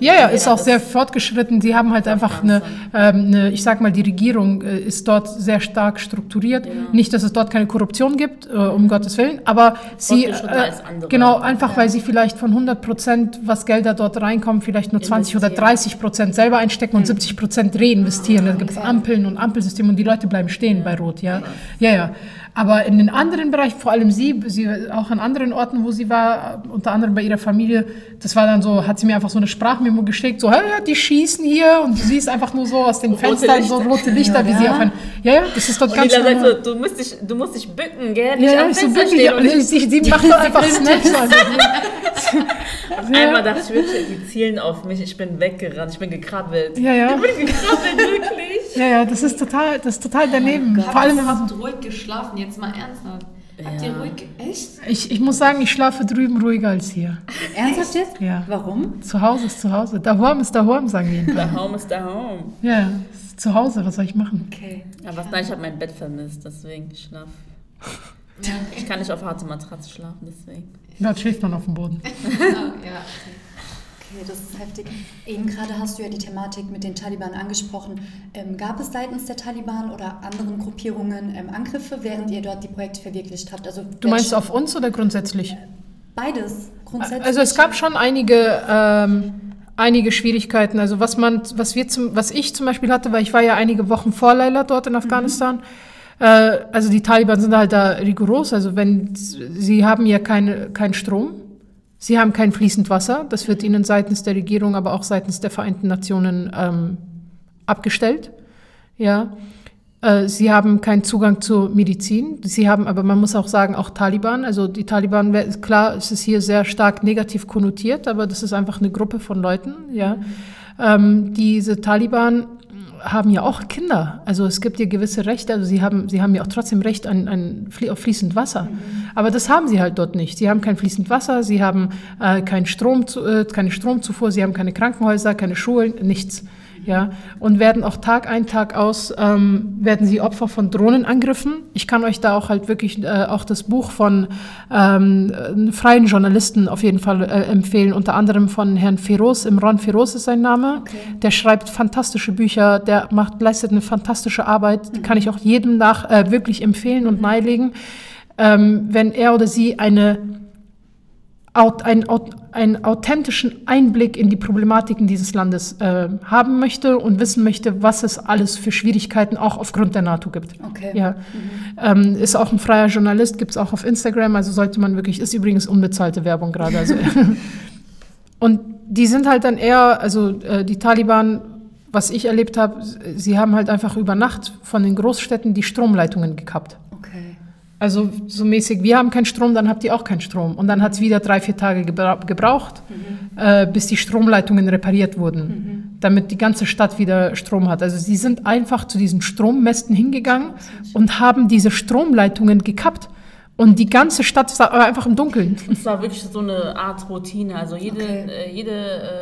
Ja, ja, ist Herat auch sehr ist- fortgeschritten. Sie haben halt einfach eine, ähm, eine, ich sag mal, die Regierung äh, ist dort sehr stark strukturiert. Ja. Nicht, dass es dort keine Korruption gibt, äh, um Gottes Willen, aber sie, andere. genau, einfach weil sie vielleicht von 100 Prozent, was Gelder dort reinkommen, vielleicht nur 20 oder Investieren. 30 Prozent selber einstecken und 70 Prozent reinvestieren. Da gibt es. Ampeln und Ampelsysteme und die Leute bleiben stehen bei Rot, ja. Ja, ja. Aber in den anderen Bereichen, vor allem sie, sie auch an anderen Orten, wo sie war, unter anderem bei ihrer Familie, das war dann so, hat sie mir einfach so eine Sprachmemo geschickt, so, ja, die schießen hier und du siehst einfach nur so aus den Fenstern so rote Lichter, wie sie Ja. auf ein, ja, ja, das ist dort Und ganz sagt normal. so, du musst dich, du musst dich bücken, gell? Nicht Ja, ja, am ich so wirklich, stehen ja, und nicht sie, sie macht einfach Snaps. Also, Einmal dachte ich wirklich, die zielen auf mich, ich bin weggerannt, ich bin gekrabbelt. ja, ja, Ich bin gekrabbelt, wirklich. Ja, ja, das ist total, das ist total daneben. Vor allem, wenn man habt ruhig geschlafen, jetzt mal ernsthaft. Habt ihr Ja. ruhig, echt? ich, ich muss sagen, ich schlafe drüben ruhiger als hier. Ernsthaft jetzt? Ja. Warum? Zu Hause ist zu Hause. Daheim ist daheim, sagen wir. in The Bayern. home is the home. Ja, ist zu Hause, was soll ich machen? Okay. Ja, was, nein, ich habe mein Bett vermisst, deswegen ich schlaf. Ich kann nicht auf harte Matratze schlafen, deswegen. Dort schläft man auf dem Boden. ja. Okay, das ist heftig. Eben gerade hast du ja die Thematik mit den Taliban angesprochen. Ähm, gab es seitens der Taliban oder anderen Gruppierungen ähm, Angriffe, während ihr dort die Projekte verwirklicht habt? Also Du meinst auf uns oder grundsätzlich? beides grundsätzlich? Also es gab schon einige, ähm, einige Schwierigkeiten. Also was man, was wir zum, was ich zum Beispiel hatte, weil ich war ja einige Wochen vor Leila dort in Afghanistan. Äh, also die Taliban sind halt da rigoros. Also wenn sie haben ja keine, keinen Strom, sie haben kein fließend Wasser. Das wird ihnen seitens der Regierung, aber auch seitens der Vereinten Nationen ähm, abgestellt. Ja. Äh, Sie haben keinen Zugang zu Medizin. Sie haben, aber man muss auch sagen, auch Taliban. Also die Taliban, klar, es ist hier sehr stark negativ konnotiert, aber das ist einfach eine Gruppe von Leuten. Ja, ähm, diese Taliban haben ja auch Kinder. Also es gibt ja gewisse Rechte. Also sie haben, sie haben ja auch trotzdem Recht an, an auf fließend Wasser. Aber das haben sie halt dort nicht. Sie haben kein fließend Wasser. Sie haben äh, keinen Strom, zu, äh, keine Stromzufuhr. Sie haben keine Krankenhäuser, keine Schulen, nichts ja, und werden auch Tag ein, Tag aus, ähm, werden sie Opfer von Drohnenangriffen. Ich kann euch da auch halt wirklich äh, auch das Buch von ähm, äh, freien Journalisten auf jeden Fall äh, empfehlen, unter anderem von Herrn Feroz, Imran Feroz ist sein Name. Der schreibt fantastische Bücher, der macht, leistet eine fantastische Arbeit, die kann ich auch jedem nach äh, wirklich empfehlen und nahelegen. Ähm, wenn er oder sie eine ein, einen authentischen Einblick in die Problematiken dieses Landes äh, haben möchte und wissen möchte, was es alles für Schwierigkeiten auch aufgrund der NATO gibt. Okay. Ja. Ähm, ist auch ein freier Journalist, gibt es auch auf Instagram, also sollte man wirklich, ist übrigens unbezahlte Werbung gerade. Also. und die sind halt dann eher, also äh, die Taliban, was ich erlebt habe, sie haben halt einfach über Nacht von den Großstädten die Stromleitungen gekappt. Okay. Also so mäßig, wir haben keinen Strom, dann habt ihr auch keinen Strom. Und dann hat es wieder drei, vier Tage gebra gebraucht, äh, bis die Stromleitungen repariert wurden, damit die ganze Stadt wieder Strom hat. Also sie sind einfach zu diesen Strommästen hingegangen und haben diese Stromleitungen gekappt. Und die ganze Stadt war einfach im Dunkeln. Es war wirklich so eine Art Routine. Also jede, Okay. äh, jede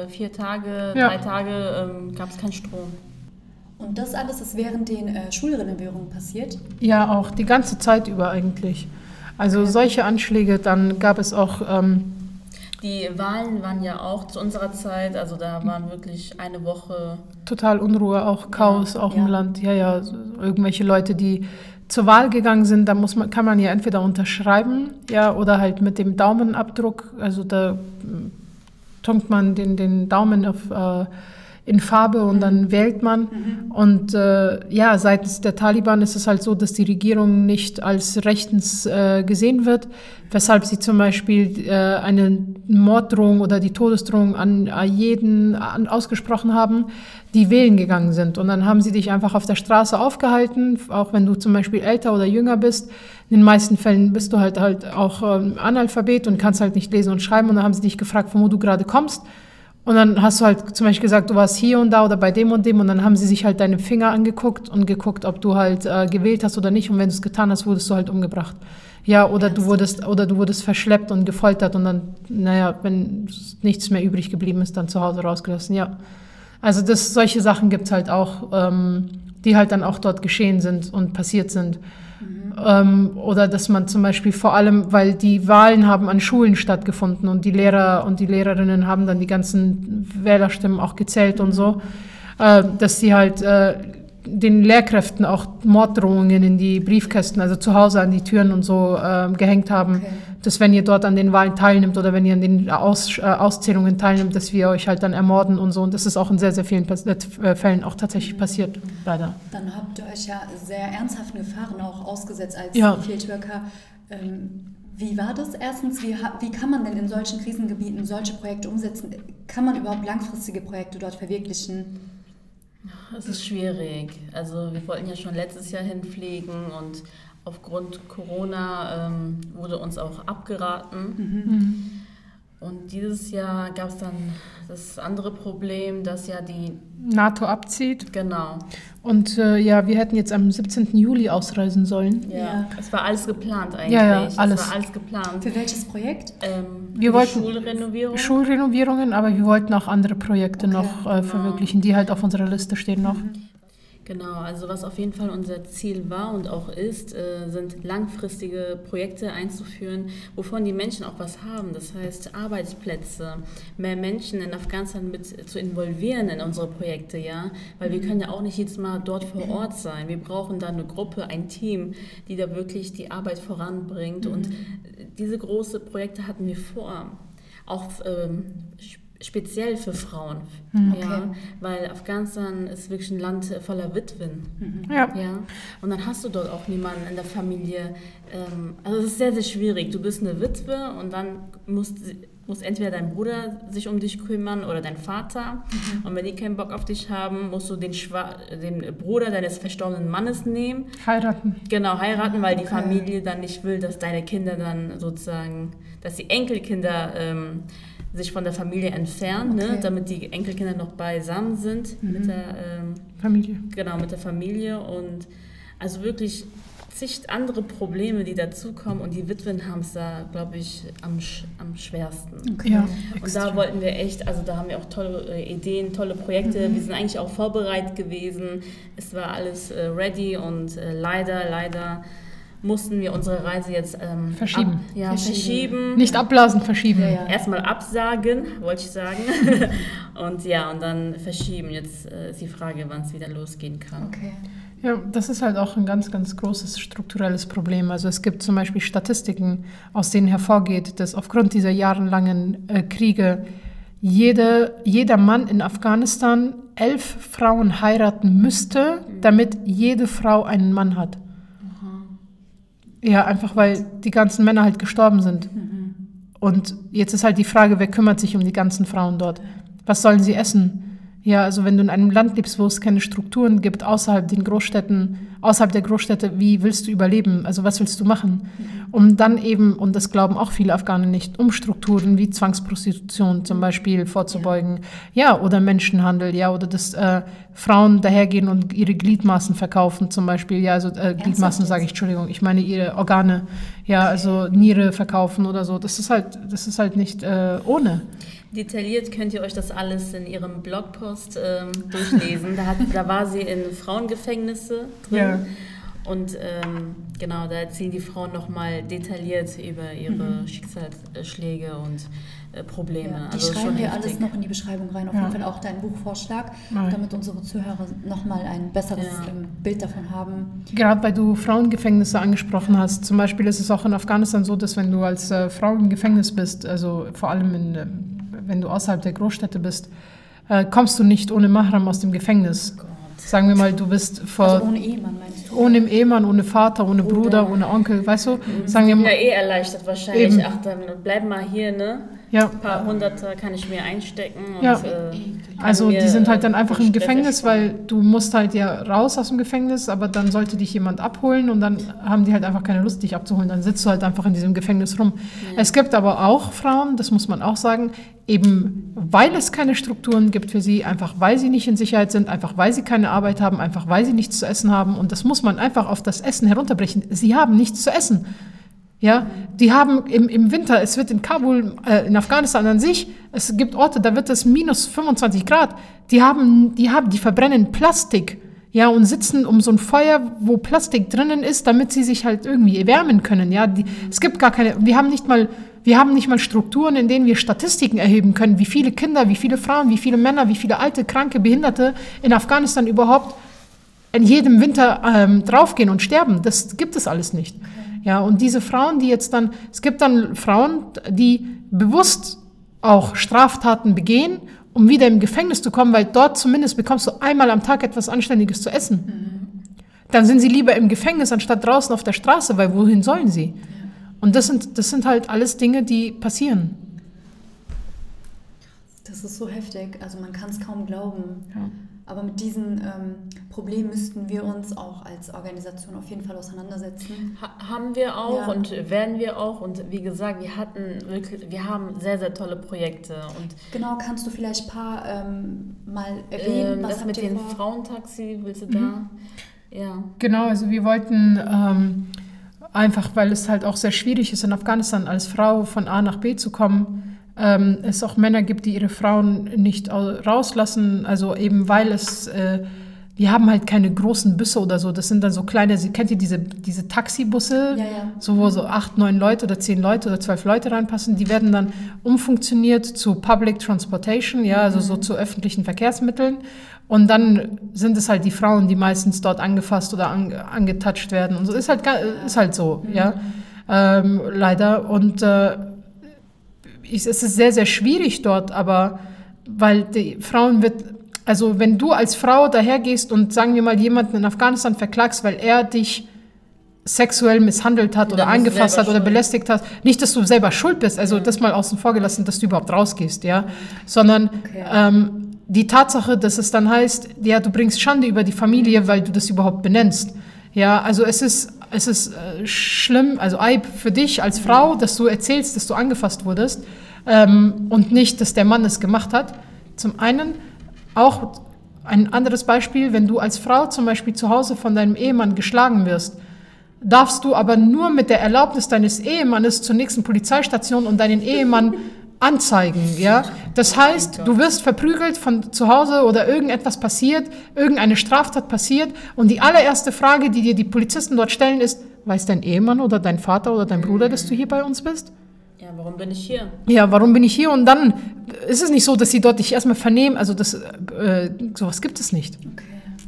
äh, vier Tage, Ja. drei Tage ähm, gab es keinen Strom. Und das alles ist während den äh, Schulrenovierungen passiert? Ja, auch die ganze Zeit über eigentlich. Also solche Anschläge, dann gab es auch... Ähm, Die Wahlen waren ja auch zu unserer Zeit, also da waren wirklich eine Woche. total Unruhe, auch Chaos, auch ja. im Land. Ja, ja, so irgendwelche Leute, die zur Wahl gegangen sind, da muss man, kann man ja entweder unterschreiben, ja, oder halt mit dem Daumenabdruck, also da mm, tunkt man den, den Daumen auf, äh, in Farbe und dann wählt man. Und äh, ja, seitens der Taliban ist es halt so, dass die Regierung nicht als rechtens äh, gesehen wird, weshalb sie zum Beispiel äh, eine Morddrohung oder die Todesdrohung an, an jeden an, ausgesprochen haben, die wählen gegangen sind. Und dann haben sie dich einfach auf der Straße aufgehalten, auch wenn du zum Beispiel älter oder jünger bist. In den meisten Fällen bist du halt halt auch ähm, Analphabet und kannst halt nicht lesen und schreiben. Und dann haben sie dich gefragt, von wo du gerade kommst. Und dann hast du halt zum Beispiel gesagt, du warst hier und da oder bei dem und dem und dann haben sie sich halt deine Finger angeguckt und geguckt, ob du halt äh, gewählt hast oder nicht. Und wenn du es getan hast, wurdest du halt umgebracht. Ja, oder du wurdest oder du wurdest verschleppt und gefoltert und dann, naja, wenn nichts mehr übrig geblieben ist, dann zu Hause rausgelassen. Ja. Also das, solche Sachen gibt's halt auch, ähm, die halt dann auch dort geschehen sind und passiert sind. Ähm, oder dass man zum Beispiel vor allem, weil die Wahlen haben an Schulen stattgefunden und die Lehrer und die Lehrerinnen haben dann die ganzen Wählerstimmen auch gezählt und so, äh, dass sie halt äh, den Lehrkräften auch Morddrohungen in die Briefkästen, also zu Hause an die Türen und so äh, gehängt haben, Okay. dass wenn ihr dort an den Wahlen teilnimmt oder wenn ihr an den Aus, äh, Auszählungen teilnimmt, dass wir euch halt dann ermorden und so. Und das ist auch in sehr, sehr vielen Pas- äh, Fällen auch tatsächlich passiert, leider. Dann habt ihr euch ja sehr ernsthaften Gefahren auch ausgesetzt als Ja. Vieltürker. Ähm, wie war das erstens? Wie, wie kann man denn in solchen Krisengebieten solche Projekte umsetzen? Kann man überhaupt langfristige Projekte dort verwirklichen? Es ist schwierig. Also wir wollten ja schon letztes Jahr hinfliegen und aufgrund Corona ähm, wurde uns auch abgeraten. Und dieses Jahr gab es dann das andere Problem, dass ja die, NATO abzieht. genau, Und äh, ja, wir hätten jetzt am 17. Juli ausreisen sollen. ja, Ja. es war alles geplant eigentlich. Ja, ja, Es alles. war alles geplant. Für welches Projekt? Ähm, Wir die wollten- Schulrenovierung. Schulrenovierungen, aber wir wollten auch andere Projekte Okay, noch äh, genau. verwirklichen, die halt auf unserer Liste stehen noch. Genau, also was auf jeden Fall unser Ziel war und auch ist, äh, sind langfristige Projekte einzuführen, wovon die Menschen auch was haben. Das heißt Arbeitsplätze, mehr Menschen in Afghanistan mit zu involvieren in unsere Projekte, ja, weil wir können ja auch nicht jedes Mal dort vor Ort sein. Wir brauchen da eine Gruppe, ein Team, die da wirklich die Arbeit voranbringt. Und diese große Projekte hatten wir vor, auch ähm, speziell für Frauen, Okay. ja, weil Afghanistan ist wirklich ein Land voller Witwen. Ja. Ja, und dann hast du dort auch niemanden in der Familie. Ähm, also es ist sehr, sehr schwierig. Du bist eine Witwe und dann muss, muss entweder dein Bruder sich um dich kümmern oder dein Vater. Und wenn die keinen Bock auf dich haben, musst du den, Schwa den Bruder deines verstorbenen Mannes nehmen. Heiraten. Genau, heiraten, weil die Okay. Familie dann nicht will, dass deine Kinder dann sozusagen, dass die Enkelkinder ähm, sich von der Familie entfernen, Okay. ne, damit die Enkelkinder noch beisammen sind mit der ähm, Familie. Genau, mit der Familie und also wirklich zig andere Probleme, die dazukommen und die Witwen haben es da, glaube ich, am, am schwersten. Okay. Ja, Und da wollten wir echt, also da haben wir auch tolle äh, Ideen, tolle Projekte. Wir sind eigentlich auch vorbereitet gewesen. Es war alles äh, ready und äh, leider, leider mussten wir unsere Reise jetzt ähm, Verschieben. Ab, ja, Verschieben. verschieben. Nicht abblasen, verschieben. Ja, ja. Erstmal absagen, wollte ich sagen. und ja, und dann verschieben. Jetzt äh, ist die Frage, wann es wieder losgehen kann. Okay. Ja, das ist halt auch ein ganz, ganz großes strukturelles Problem. Also es gibt zum Beispiel Statistiken, aus denen hervorgeht, dass aufgrund dieser jahrelangen äh, Kriege jede, jeder Mann in Afghanistan elf Frauen heiraten müsste, damit jede Frau einen Mann hat. Ja, einfach weil die ganzen Männer halt gestorben sind. Und jetzt ist halt die Frage, wer kümmert sich um die ganzen Frauen dort? Was sollen sie essen? Ja, also wenn du in einem Land lebst, wo es keine Strukturen gibt, außerhalb den Großstädten, außerhalb der Großstädte, wie willst du überleben? Also was willst du machen? Um dann eben, und das glauben auch viele Afghanen nicht, um Strukturen wie Zwangsprostitution zum Beispiel vorzubeugen. Ja, oder Menschenhandel, ja, oder dass äh, Frauen dahergehen und ihre Gliedmaßen verkaufen zum Beispiel. Ja, also äh, Gliedmaßen sage ich, Entschuldigung, ich meine ihre Organe, ja, also Niere verkaufen oder so. Das ist halt, das ist halt nicht äh, ohne. Detailliert könnt ihr euch das alles in ihrem Blogpost ähm, durchlesen. Da, hat, da war sie in Frauengefängnisse drin. Ja. Und ähm, genau, da erzählen die Frauen nochmal detailliert über ihre Schicksalsschläge und äh, Probleme. Ja, die also schreiben wir heftig. alles noch in die Beschreibung rein. Auf Ja. jeden Fall auch deinen Buchvorschlag, Nein. damit unsere Zuhörer nochmal ein besseres Ja. ähm, Bild davon haben. Gerade weil du Frauengefängnisse angesprochen hast, zum Beispiel ist es auch in Afghanistan so, dass wenn du als äh, Frau im Gefängnis bist, also vor allem in, ähm, wenn du außerhalb der Großstädte bist, äh, kommst du nicht ohne Mahram aus dem Gefängnis. Sagen wir mal, du bist vor, Also ohne Ehemann meinst du? ohne Ehemann, ohne Vater, ohne Bruder, ohne Onkel, weißt du? Sagen wir Ja, mal, eh erleichtert wahrscheinlich. Eben. Ach, dann bleib mal hier, ne? Ja. Ein paar Hunderte kann ich mir einstecken. Und, Ja. äh, Also die sind halt dann einfach im Gefängnis, weil du musst halt ja raus aus dem Gefängnis, aber dann sollte dich jemand abholen und dann haben die halt einfach keine Lust, dich abzuholen. Dann sitzt du halt einfach in diesem Gefängnis rum. Es gibt aber auch Frauen, das muss man auch sagen, eben weil es keine Strukturen gibt für sie, einfach weil sie nicht in Sicherheit sind, einfach weil sie keine Arbeit haben, einfach weil sie nichts zu essen haben. Und das muss man einfach auf das Essen herunterbrechen. Sie haben nichts zu essen. Ja, die haben im, im Winter, es wird in Kabul, äh, in Afghanistan an sich, es gibt Orte, da wird es minus 25 Grad. Die haben, die haben, die verbrennen Plastik, ja, und sitzen um so ein Feuer, wo Plastik drinnen ist, damit sie sich halt irgendwie erwärmen können. Ja, die, es gibt gar keine, wir haben nicht mal, wir haben nicht mal Strukturen, in denen wir Statistiken erheben können, wie viele Kinder, wie viele Frauen, wie viele Männer, wie viele alte, kranke, Behinderte in Afghanistan überhaupt in jedem Winter ähm, draufgehen und sterben. Das gibt es alles nicht. Ja, und diese Frauen, die jetzt dann, es gibt dann Frauen, die bewusst auch Straftaten begehen, um wieder im Gefängnis zu kommen, weil dort zumindest bekommst du einmal am Tag etwas Anständiges zu essen. Dann sind sie lieber im Gefängnis anstatt draußen auf der Straße, weil wohin sollen sie? Und das sind, das sind halt alles Dinge, die passieren. Das ist so heftig, also man kann es kaum glauben. Ja. Aber mit diesen ähm, Problemen müssten wir uns auch als Organisation auf jeden Fall auseinandersetzen. Ha haben wir auch Ja. und werden wir auch. Und wie gesagt, wir hatten wirklich, wir haben sehr, sehr tolle Projekte. Und Genau, kannst du vielleicht ein paar ähm, mal erwähnen, ähm, was das habt mit ihr dem vor? Frauentaxi, willst du da? Ja. Genau, also wir wollten ähm, einfach, weil es halt auch sehr schwierig ist, in Afghanistan als Frau von A nach B zu kommen, ähm, es auch Männer gibt, die ihre Frauen nicht au- rauslassen, also eben weil es, äh, wir haben halt keine großen Busse oder so, das sind dann so kleine, Sie kennt ihr diese, diese Taxibusse, Ja, ja. so wo so acht, neun Leute oder zehn Leute oder zwölf Leute reinpassen, die werden dann umfunktioniert zu Public Transportation, ja, also so zu öffentlichen Verkehrsmitteln. Und dann sind es halt die Frauen, die meistens dort angefasst oder an, angetatscht werden. Und so ist halt, ist halt so, ja, ähm, leider. Und äh, ich, es ist sehr, sehr schwierig dort, aber weil die Frauen wird, also wenn du als Frau dahergehst und sagen wir mal jemanden in Afghanistan verklagst, weil er dich sexuell misshandelt hat oder angefasst hat oder belästigt hat, nicht, dass du selber schuld bist, also das mal außen vor gelassen, dass du überhaupt rausgehst, ja, sondern Okay. ähm, die Tatsache, dass es dann heißt, ja, du bringst Schande über die Familie, weil du das überhaupt benennst. Ja, also es ist, es ist äh, schlimm, also Eib für dich als Frau, dass du erzählst, dass du angefasst wurdest ähm, und nicht, dass der Mann es gemacht hat. Zum einen auch ein anderes Beispiel, wenn du als Frau zum Beispiel zu Hause von deinem Ehemann geschlagen wirst, darfst du aber nur mit der Erlaubnis deines Ehemannes zur nächsten Polizeistation und deinen Ehemann anzeigen, ja? Das heißt, du wirst verprügelt von zu Hause oder irgendetwas passiert, irgendeine Straftat passiert und die allererste Frage, die dir die Polizisten dort stellen, ist, weiß dein Ehemann oder dein Vater oder dein Bruder, dass du hier bei uns bist? Ja, warum bin ich hier? Ja, warum bin ich hier? Und dann ist es nicht so, dass sie dort dich erstmal vernehmen, also das, äh, sowas gibt es nicht. Okay.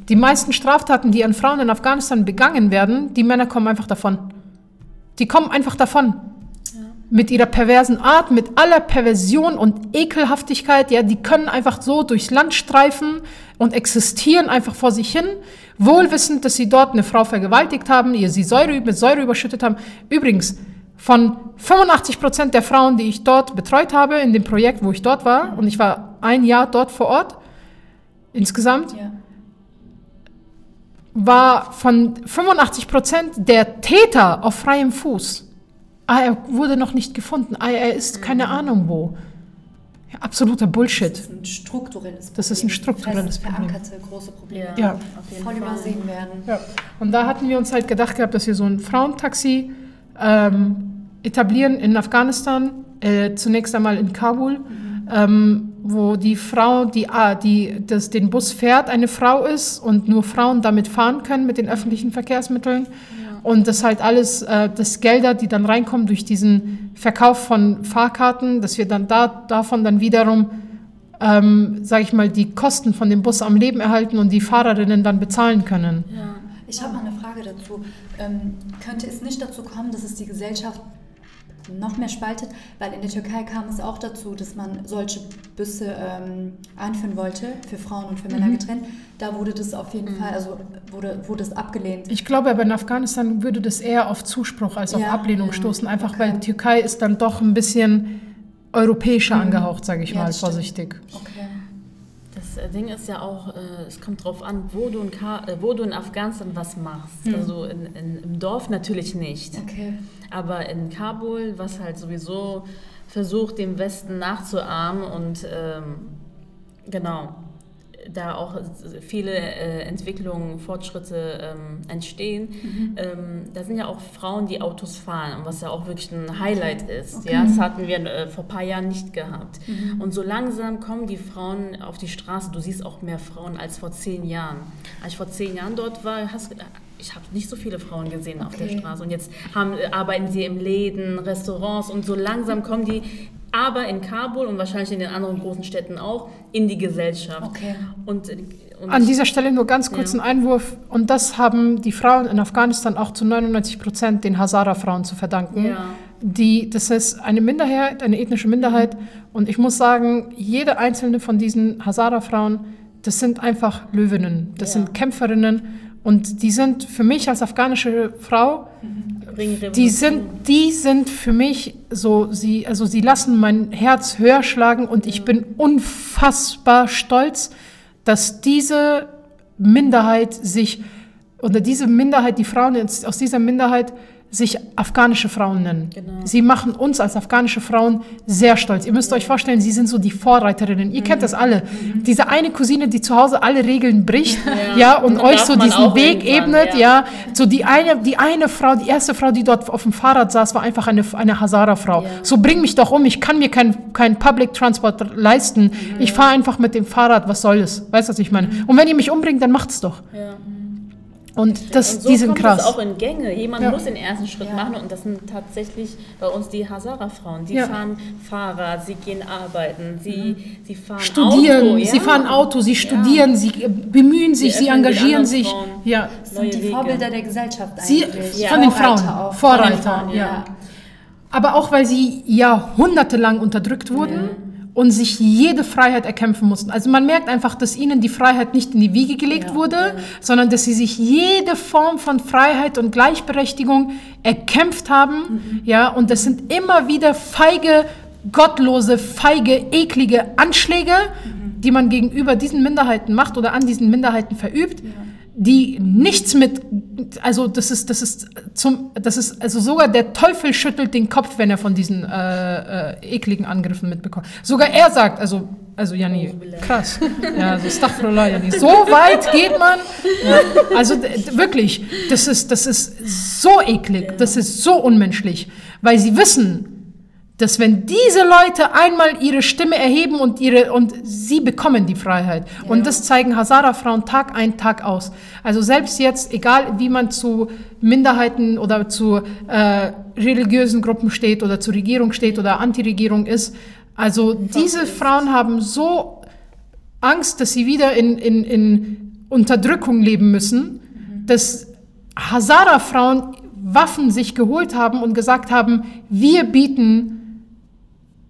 Die meisten Straftaten, die an Frauen in Afghanistan begangen werden, die Männer kommen einfach davon. Die kommen einfach davon. Mit ihrer perversen Art, mit aller Perversion und Ekelhaftigkeit, ja, die können einfach so durchs Land streifen und existieren einfach vor sich hin, wohlwissend, dass sie dort eine Frau vergewaltigt haben, ihr sie Säure, mit Säure überschüttet haben. Übrigens, von 85 Prozent der Frauen, die ich dort betreut habe, in dem Projekt, wo ich dort war, und ich war ein Jahr dort vor Ort, insgesamt, Ja. war von 85 Prozent der Täter auf freiem Fuß. Ah, er wurde noch nicht gefunden. Ah, er ist keine Ahnung wo. Ja, absoluter Das Bullshit. ist ein strukturelles Problem. Das ist ein strukturelles Fest Problem. verankerte große Probleme, Ja. jeden voll Fall. übersehen werden. Ja. Und da hatten wir uns halt gedacht gehabt, dass wir so ein Frauentaxi ähm, etablieren in Afghanistan, äh, zunächst einmal in Kabul, ähm, wo die Frau, die, ah, die das, den Bus fährt, eine Frau ist und nur Frauen damit fahren können mit den öffentlichen Verkehrsmitteln. Und das halt alles, äh, das Gelder, die dann reinkommen durch diesen Verkauf von Fahrkarten, dass wir dann da, davon dann wiederum, ähm, sage ich mal, die Kosten von dem Bus am Leben erhalten und die Fahrerinnen dann bezahlen können. Ja. Ich habe mal eine Frage dazu. Ähm, könnte es nicht dazu kommen, dass es die Gesellschaft noch mehr spaltet, weil in der Türkei kam es auch dazu, dass man solche Büsse ähm, einführen wollte, für Frauen und für Männer Mhm. getrennt. Da wurde das auf jeden Fall, also wurde, wurde es abgelehnt. Ich glaube aber in Afghanistan würde das eher auf Zuspruch als auf Ja, Ablehnung ja, stoßen, einfach okay. weil die Türkei ist dann doch ein bisschen europäischer angehaucht, sage ich Ja, mal das stimmt. vorsichtig. Okay. Das äh, Ding ist ja auch, äh, es kommt drauf an, wo du in, Ka äh, wo du in Afghanistan was machst. Also in, in, im Dorf natürlich nicht. Okay. Aber in Kabul, was halt sowieso versucht, dem Westen nachzuahmen und ähm, genau, da auch viele äh, Entwicklungen, Fortschritte ähm, entstehen, ähm, da sind ja auch Frauen, die Autos fahren, und was ja auch wirklich ein Highlight ist. Ja, das hatten wir äh, vor ein paar Jahren nicht gehabt. Und so langsam kommen die Frauen auf die Straße. Du siehst auch mehr Frauen als vor zehn Jahren. Als ich vor zehn Jahren dort war, hast, ich habe nicht so viele Frauen gesehen auf der Okay. Straße. Und jetzt haben, arbeiten sie im Läden, Restaurants und so langsam kommen die aber in Kabul und wahrscheinlich in den anderen großen Städten auch in die Gesellschaft. Okay. Und, und An dieser Stelle nur ganz kurz Ja. ein Einwurf. Und das haben die Frauen in Afghanistan auch zu 99 Prozent den Hazara-Frauen zu verdanken. Ja. Die, das ist eine Minderheit, eine ethnische Minderheit. Und ich muss sagen, jede einzelne von diesen Hazara-Frauen, das sind einfach Löwinnen. Das Ja. sind Kämpferinnen. Und die sind für mich als afghanische Frau die sind, die sind für mich so, sie, also sie lassen mein Herz höher schlagen und ich bin unfassbar stolz, dass diese Minderheit sich, oder diese Minderheit, die Frauen aus dieser Minderheit sich afghanische Frauen nennen. Genau. Sie machen uns als afghanische Frauen sehr stolz. Ihr müsst euch vorstellen, sie sind so die Vorreiterinnen. Ihr kennt das alle. Diese eine Cousine, die zu Hause alle Regeln bricht, ja, Ja. und Und euch so diesen Weg ebnet, ja. ja. So die eine, die eine Frau, die erste Frau, die dort auf dem Fahrrad saß, war einfach eine, eine Hazara-Frau. Ja. So bring mich doch um, ich kann mir kein, kein Public Transport leisten. Ich fahre einfach mit dem Fahrrad, was soll es? Weißt du, was ich meine? Und wenn ihr mich umbringt, dann macht's doch. Ja. Und das, Und so die sind kommt krass. es auch in Gänge. Jemand Ja. muss den ersten Schritt Ja. machen und das sind tatsächlich bei uns die Hazara-Frauen. Die Ja. fahren Fahrrad, sie gehen arbeiten, sie, sie fahren studieren, Auto. sie fahren Auto, sie studieren, sie äh, bemühen sich, sie den engagieren sich. Frauen. Ja, Das sind die Wege. Vorbilder der Gesellschaft Sie- eigentlich. Ja. von den Frauen, Vorreiter auch. Vorreiter, Von den Frauen, ja. ja. aber auch weil sie jahrhundertelang unterdrückt wurden und sich jede Freiheit erkämpfen mussten. Also man merkt einfach, dass ihnen die Freiheit nicht in die Wiege gelegt Ja, wurde, sondern dass sie sich jede Form von Freiheit und Gleichberechtigung erkämpft haben. Ja, und das sind immer wieder feige, gottlose, feige, eklige Anschläge, die man gegenüber diesen Minderheiten macht oder an diesen Minderheiten verübt. Die nichts mit, also das ist, das ist zum, das ist, also sogar der Teufel schüttelt den Kopf, wenn er von diesen äh, äh, ekligen Angriffen mitbekommt. Sogar er sagt, also, also Jani, krass, ja, also Astaghfirullah, Jani, so weit geht man, ja, also wirklich, das ist, das ist so eklig, das ist so unmenschlich, weil sie wissen, dass wenn diese Leute einmal ihre Stimme erheben und ihre und sie bekommen die Freiheit. Und das zeigen Hazara-Frauen Tag ein Tag aus. Also selbst jetzt, egal wie man zu Minderheiten oder zu äh, religiösen Gruppen steht oder zur Regierung steht oder Anti-Regierung ist, also diese Frauen haben so Angst, dass sie wieder in, in, in Unterdrückung leben müssen, dass Hazara-Frauen Waffen sich geholt haben und gesagt haben, wir bieten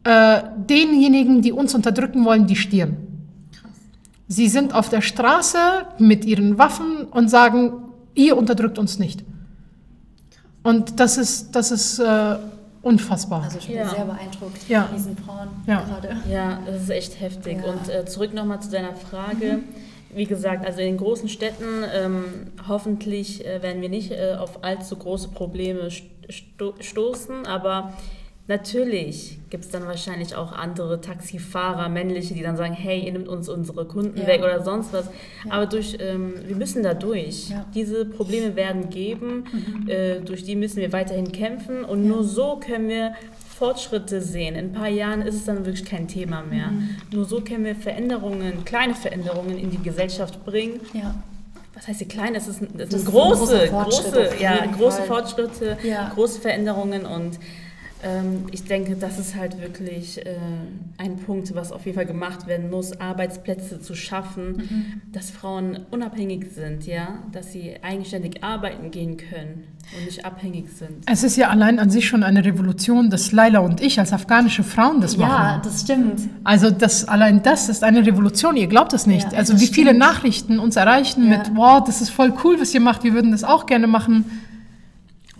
äh, denjenigen, die uns unterdrücken wollen, die Stirn. Sie sind auf der Straße mit ihren Waffen und sagen, ihr unterdrückt uns nicht. Und das ist, das ist äh, unfassbar. Also ich bin Ja. sehr beeindruckt Ja. von diesen Frauen Ja. gerade. Ja, das ist echt heftig. Ja. Und äh, zurück nochmal zu deiner Frage. Wie gesagt, also in den großen Städten ähm, hoffentlich äh, werden wir nicht äh, auf allzu große Probleme sto stoßen, aber natürlich gibt es dann wahrscheinlich auch andere Taxifahrer, männliche, die dann sagen, hey, ihr nimmt uns unsere Kunden Ja. weg oder sonst was. Aber durch, ähm, wir müssen da durch. Ja. Diese Probleme werden geben, äh, durch die müssen wir weiterhin kämpfen und nur so können wir Fortschritte sehen. In ein paar Jahren ist es dann wirklich kein Thema mehr. Nur so können wir Veränderungen, kleine Veränderungen in die Gesellschaft bringen. Ja. Was heißt die kleine? Es, ist, es Das sind große, große, ja, große Fall. Fortschritte, Ja. große Veränderungen und ich denke, das ist halt wirklich äh, ein Punkt, was auf jeden Fall gemacht werden muss, Arbeitsplätze zu schaffen, Mhm. dass Frauen unabhängig sind, ja, dass sie eigenständig arbeiten gehen können und nicht abhängig sind. Es ist ja allein an sich schon eine Revolution, dass Laila und ich als afghanische Frauen das Ja, machen. das stimmt. Also das, allein das ist eine Revolution, ihr glaubt es nicht. Ja, also das wie viele stimmt. Nachrichten uns erreichen Ja. mit, wow, das ist voll cool, was ihr macht, wir würden das auch gerne machen.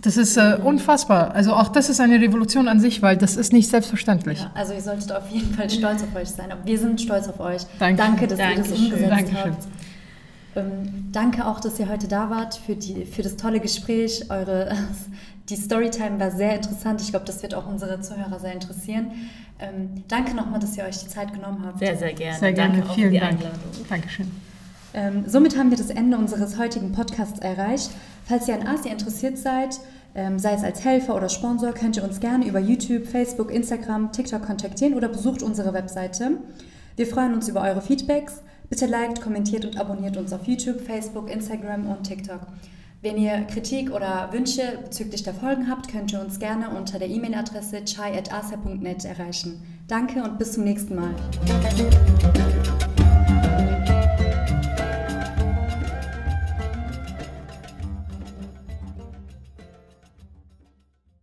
Das ist äh, unfassbar. Also auch das ist eine Revolution an sich, weil das ist nicht selbstverständlich. Ja, also ihr solltet auf jeden Fall stolz auf euch sein. Wir sind stolz auf euch. Danke. Danke, dass ihr das Dankeschön. umgesetzt Dankeschön. habt. Ähm, danke auch, dass ihr heute da wart für, die, für das tolle Gespräch. Eure, die Storytime war sehr interessant. Ich glaube, das wird auch unsere Zuhörer sehr interessieren. Ähm, danke nochmal, dass ihr euch die Zeit genommen habt. Sehr, sehr gerne. Sehr gerne, Danke auch vielen für die Dank. Einladung. Dankeschön. Ähm, somit haben wir das Ende unseres heutigen Podcasts erreicht. Falls ihr an Asia interessiert seid, sei es als Helfer oder Sponsor, könnt ihr uns gerne über YouTube, Facebook, Instagram, TikTok kontaktieren oder besucht unsere Webseite. Wir freuen uns über eure Feedbacks. Bitte liked, kommentiert und abonniert uns auf YouTube, Facebook, Instagram und TikTok. Wenn ihr Kritik oder Wünsche bezüglich der Folgen habt, könnt ihr uns gerne unter der E-Mail-Adresse chai.asia.net erreichen. Danke und bis zum nächsten Mal.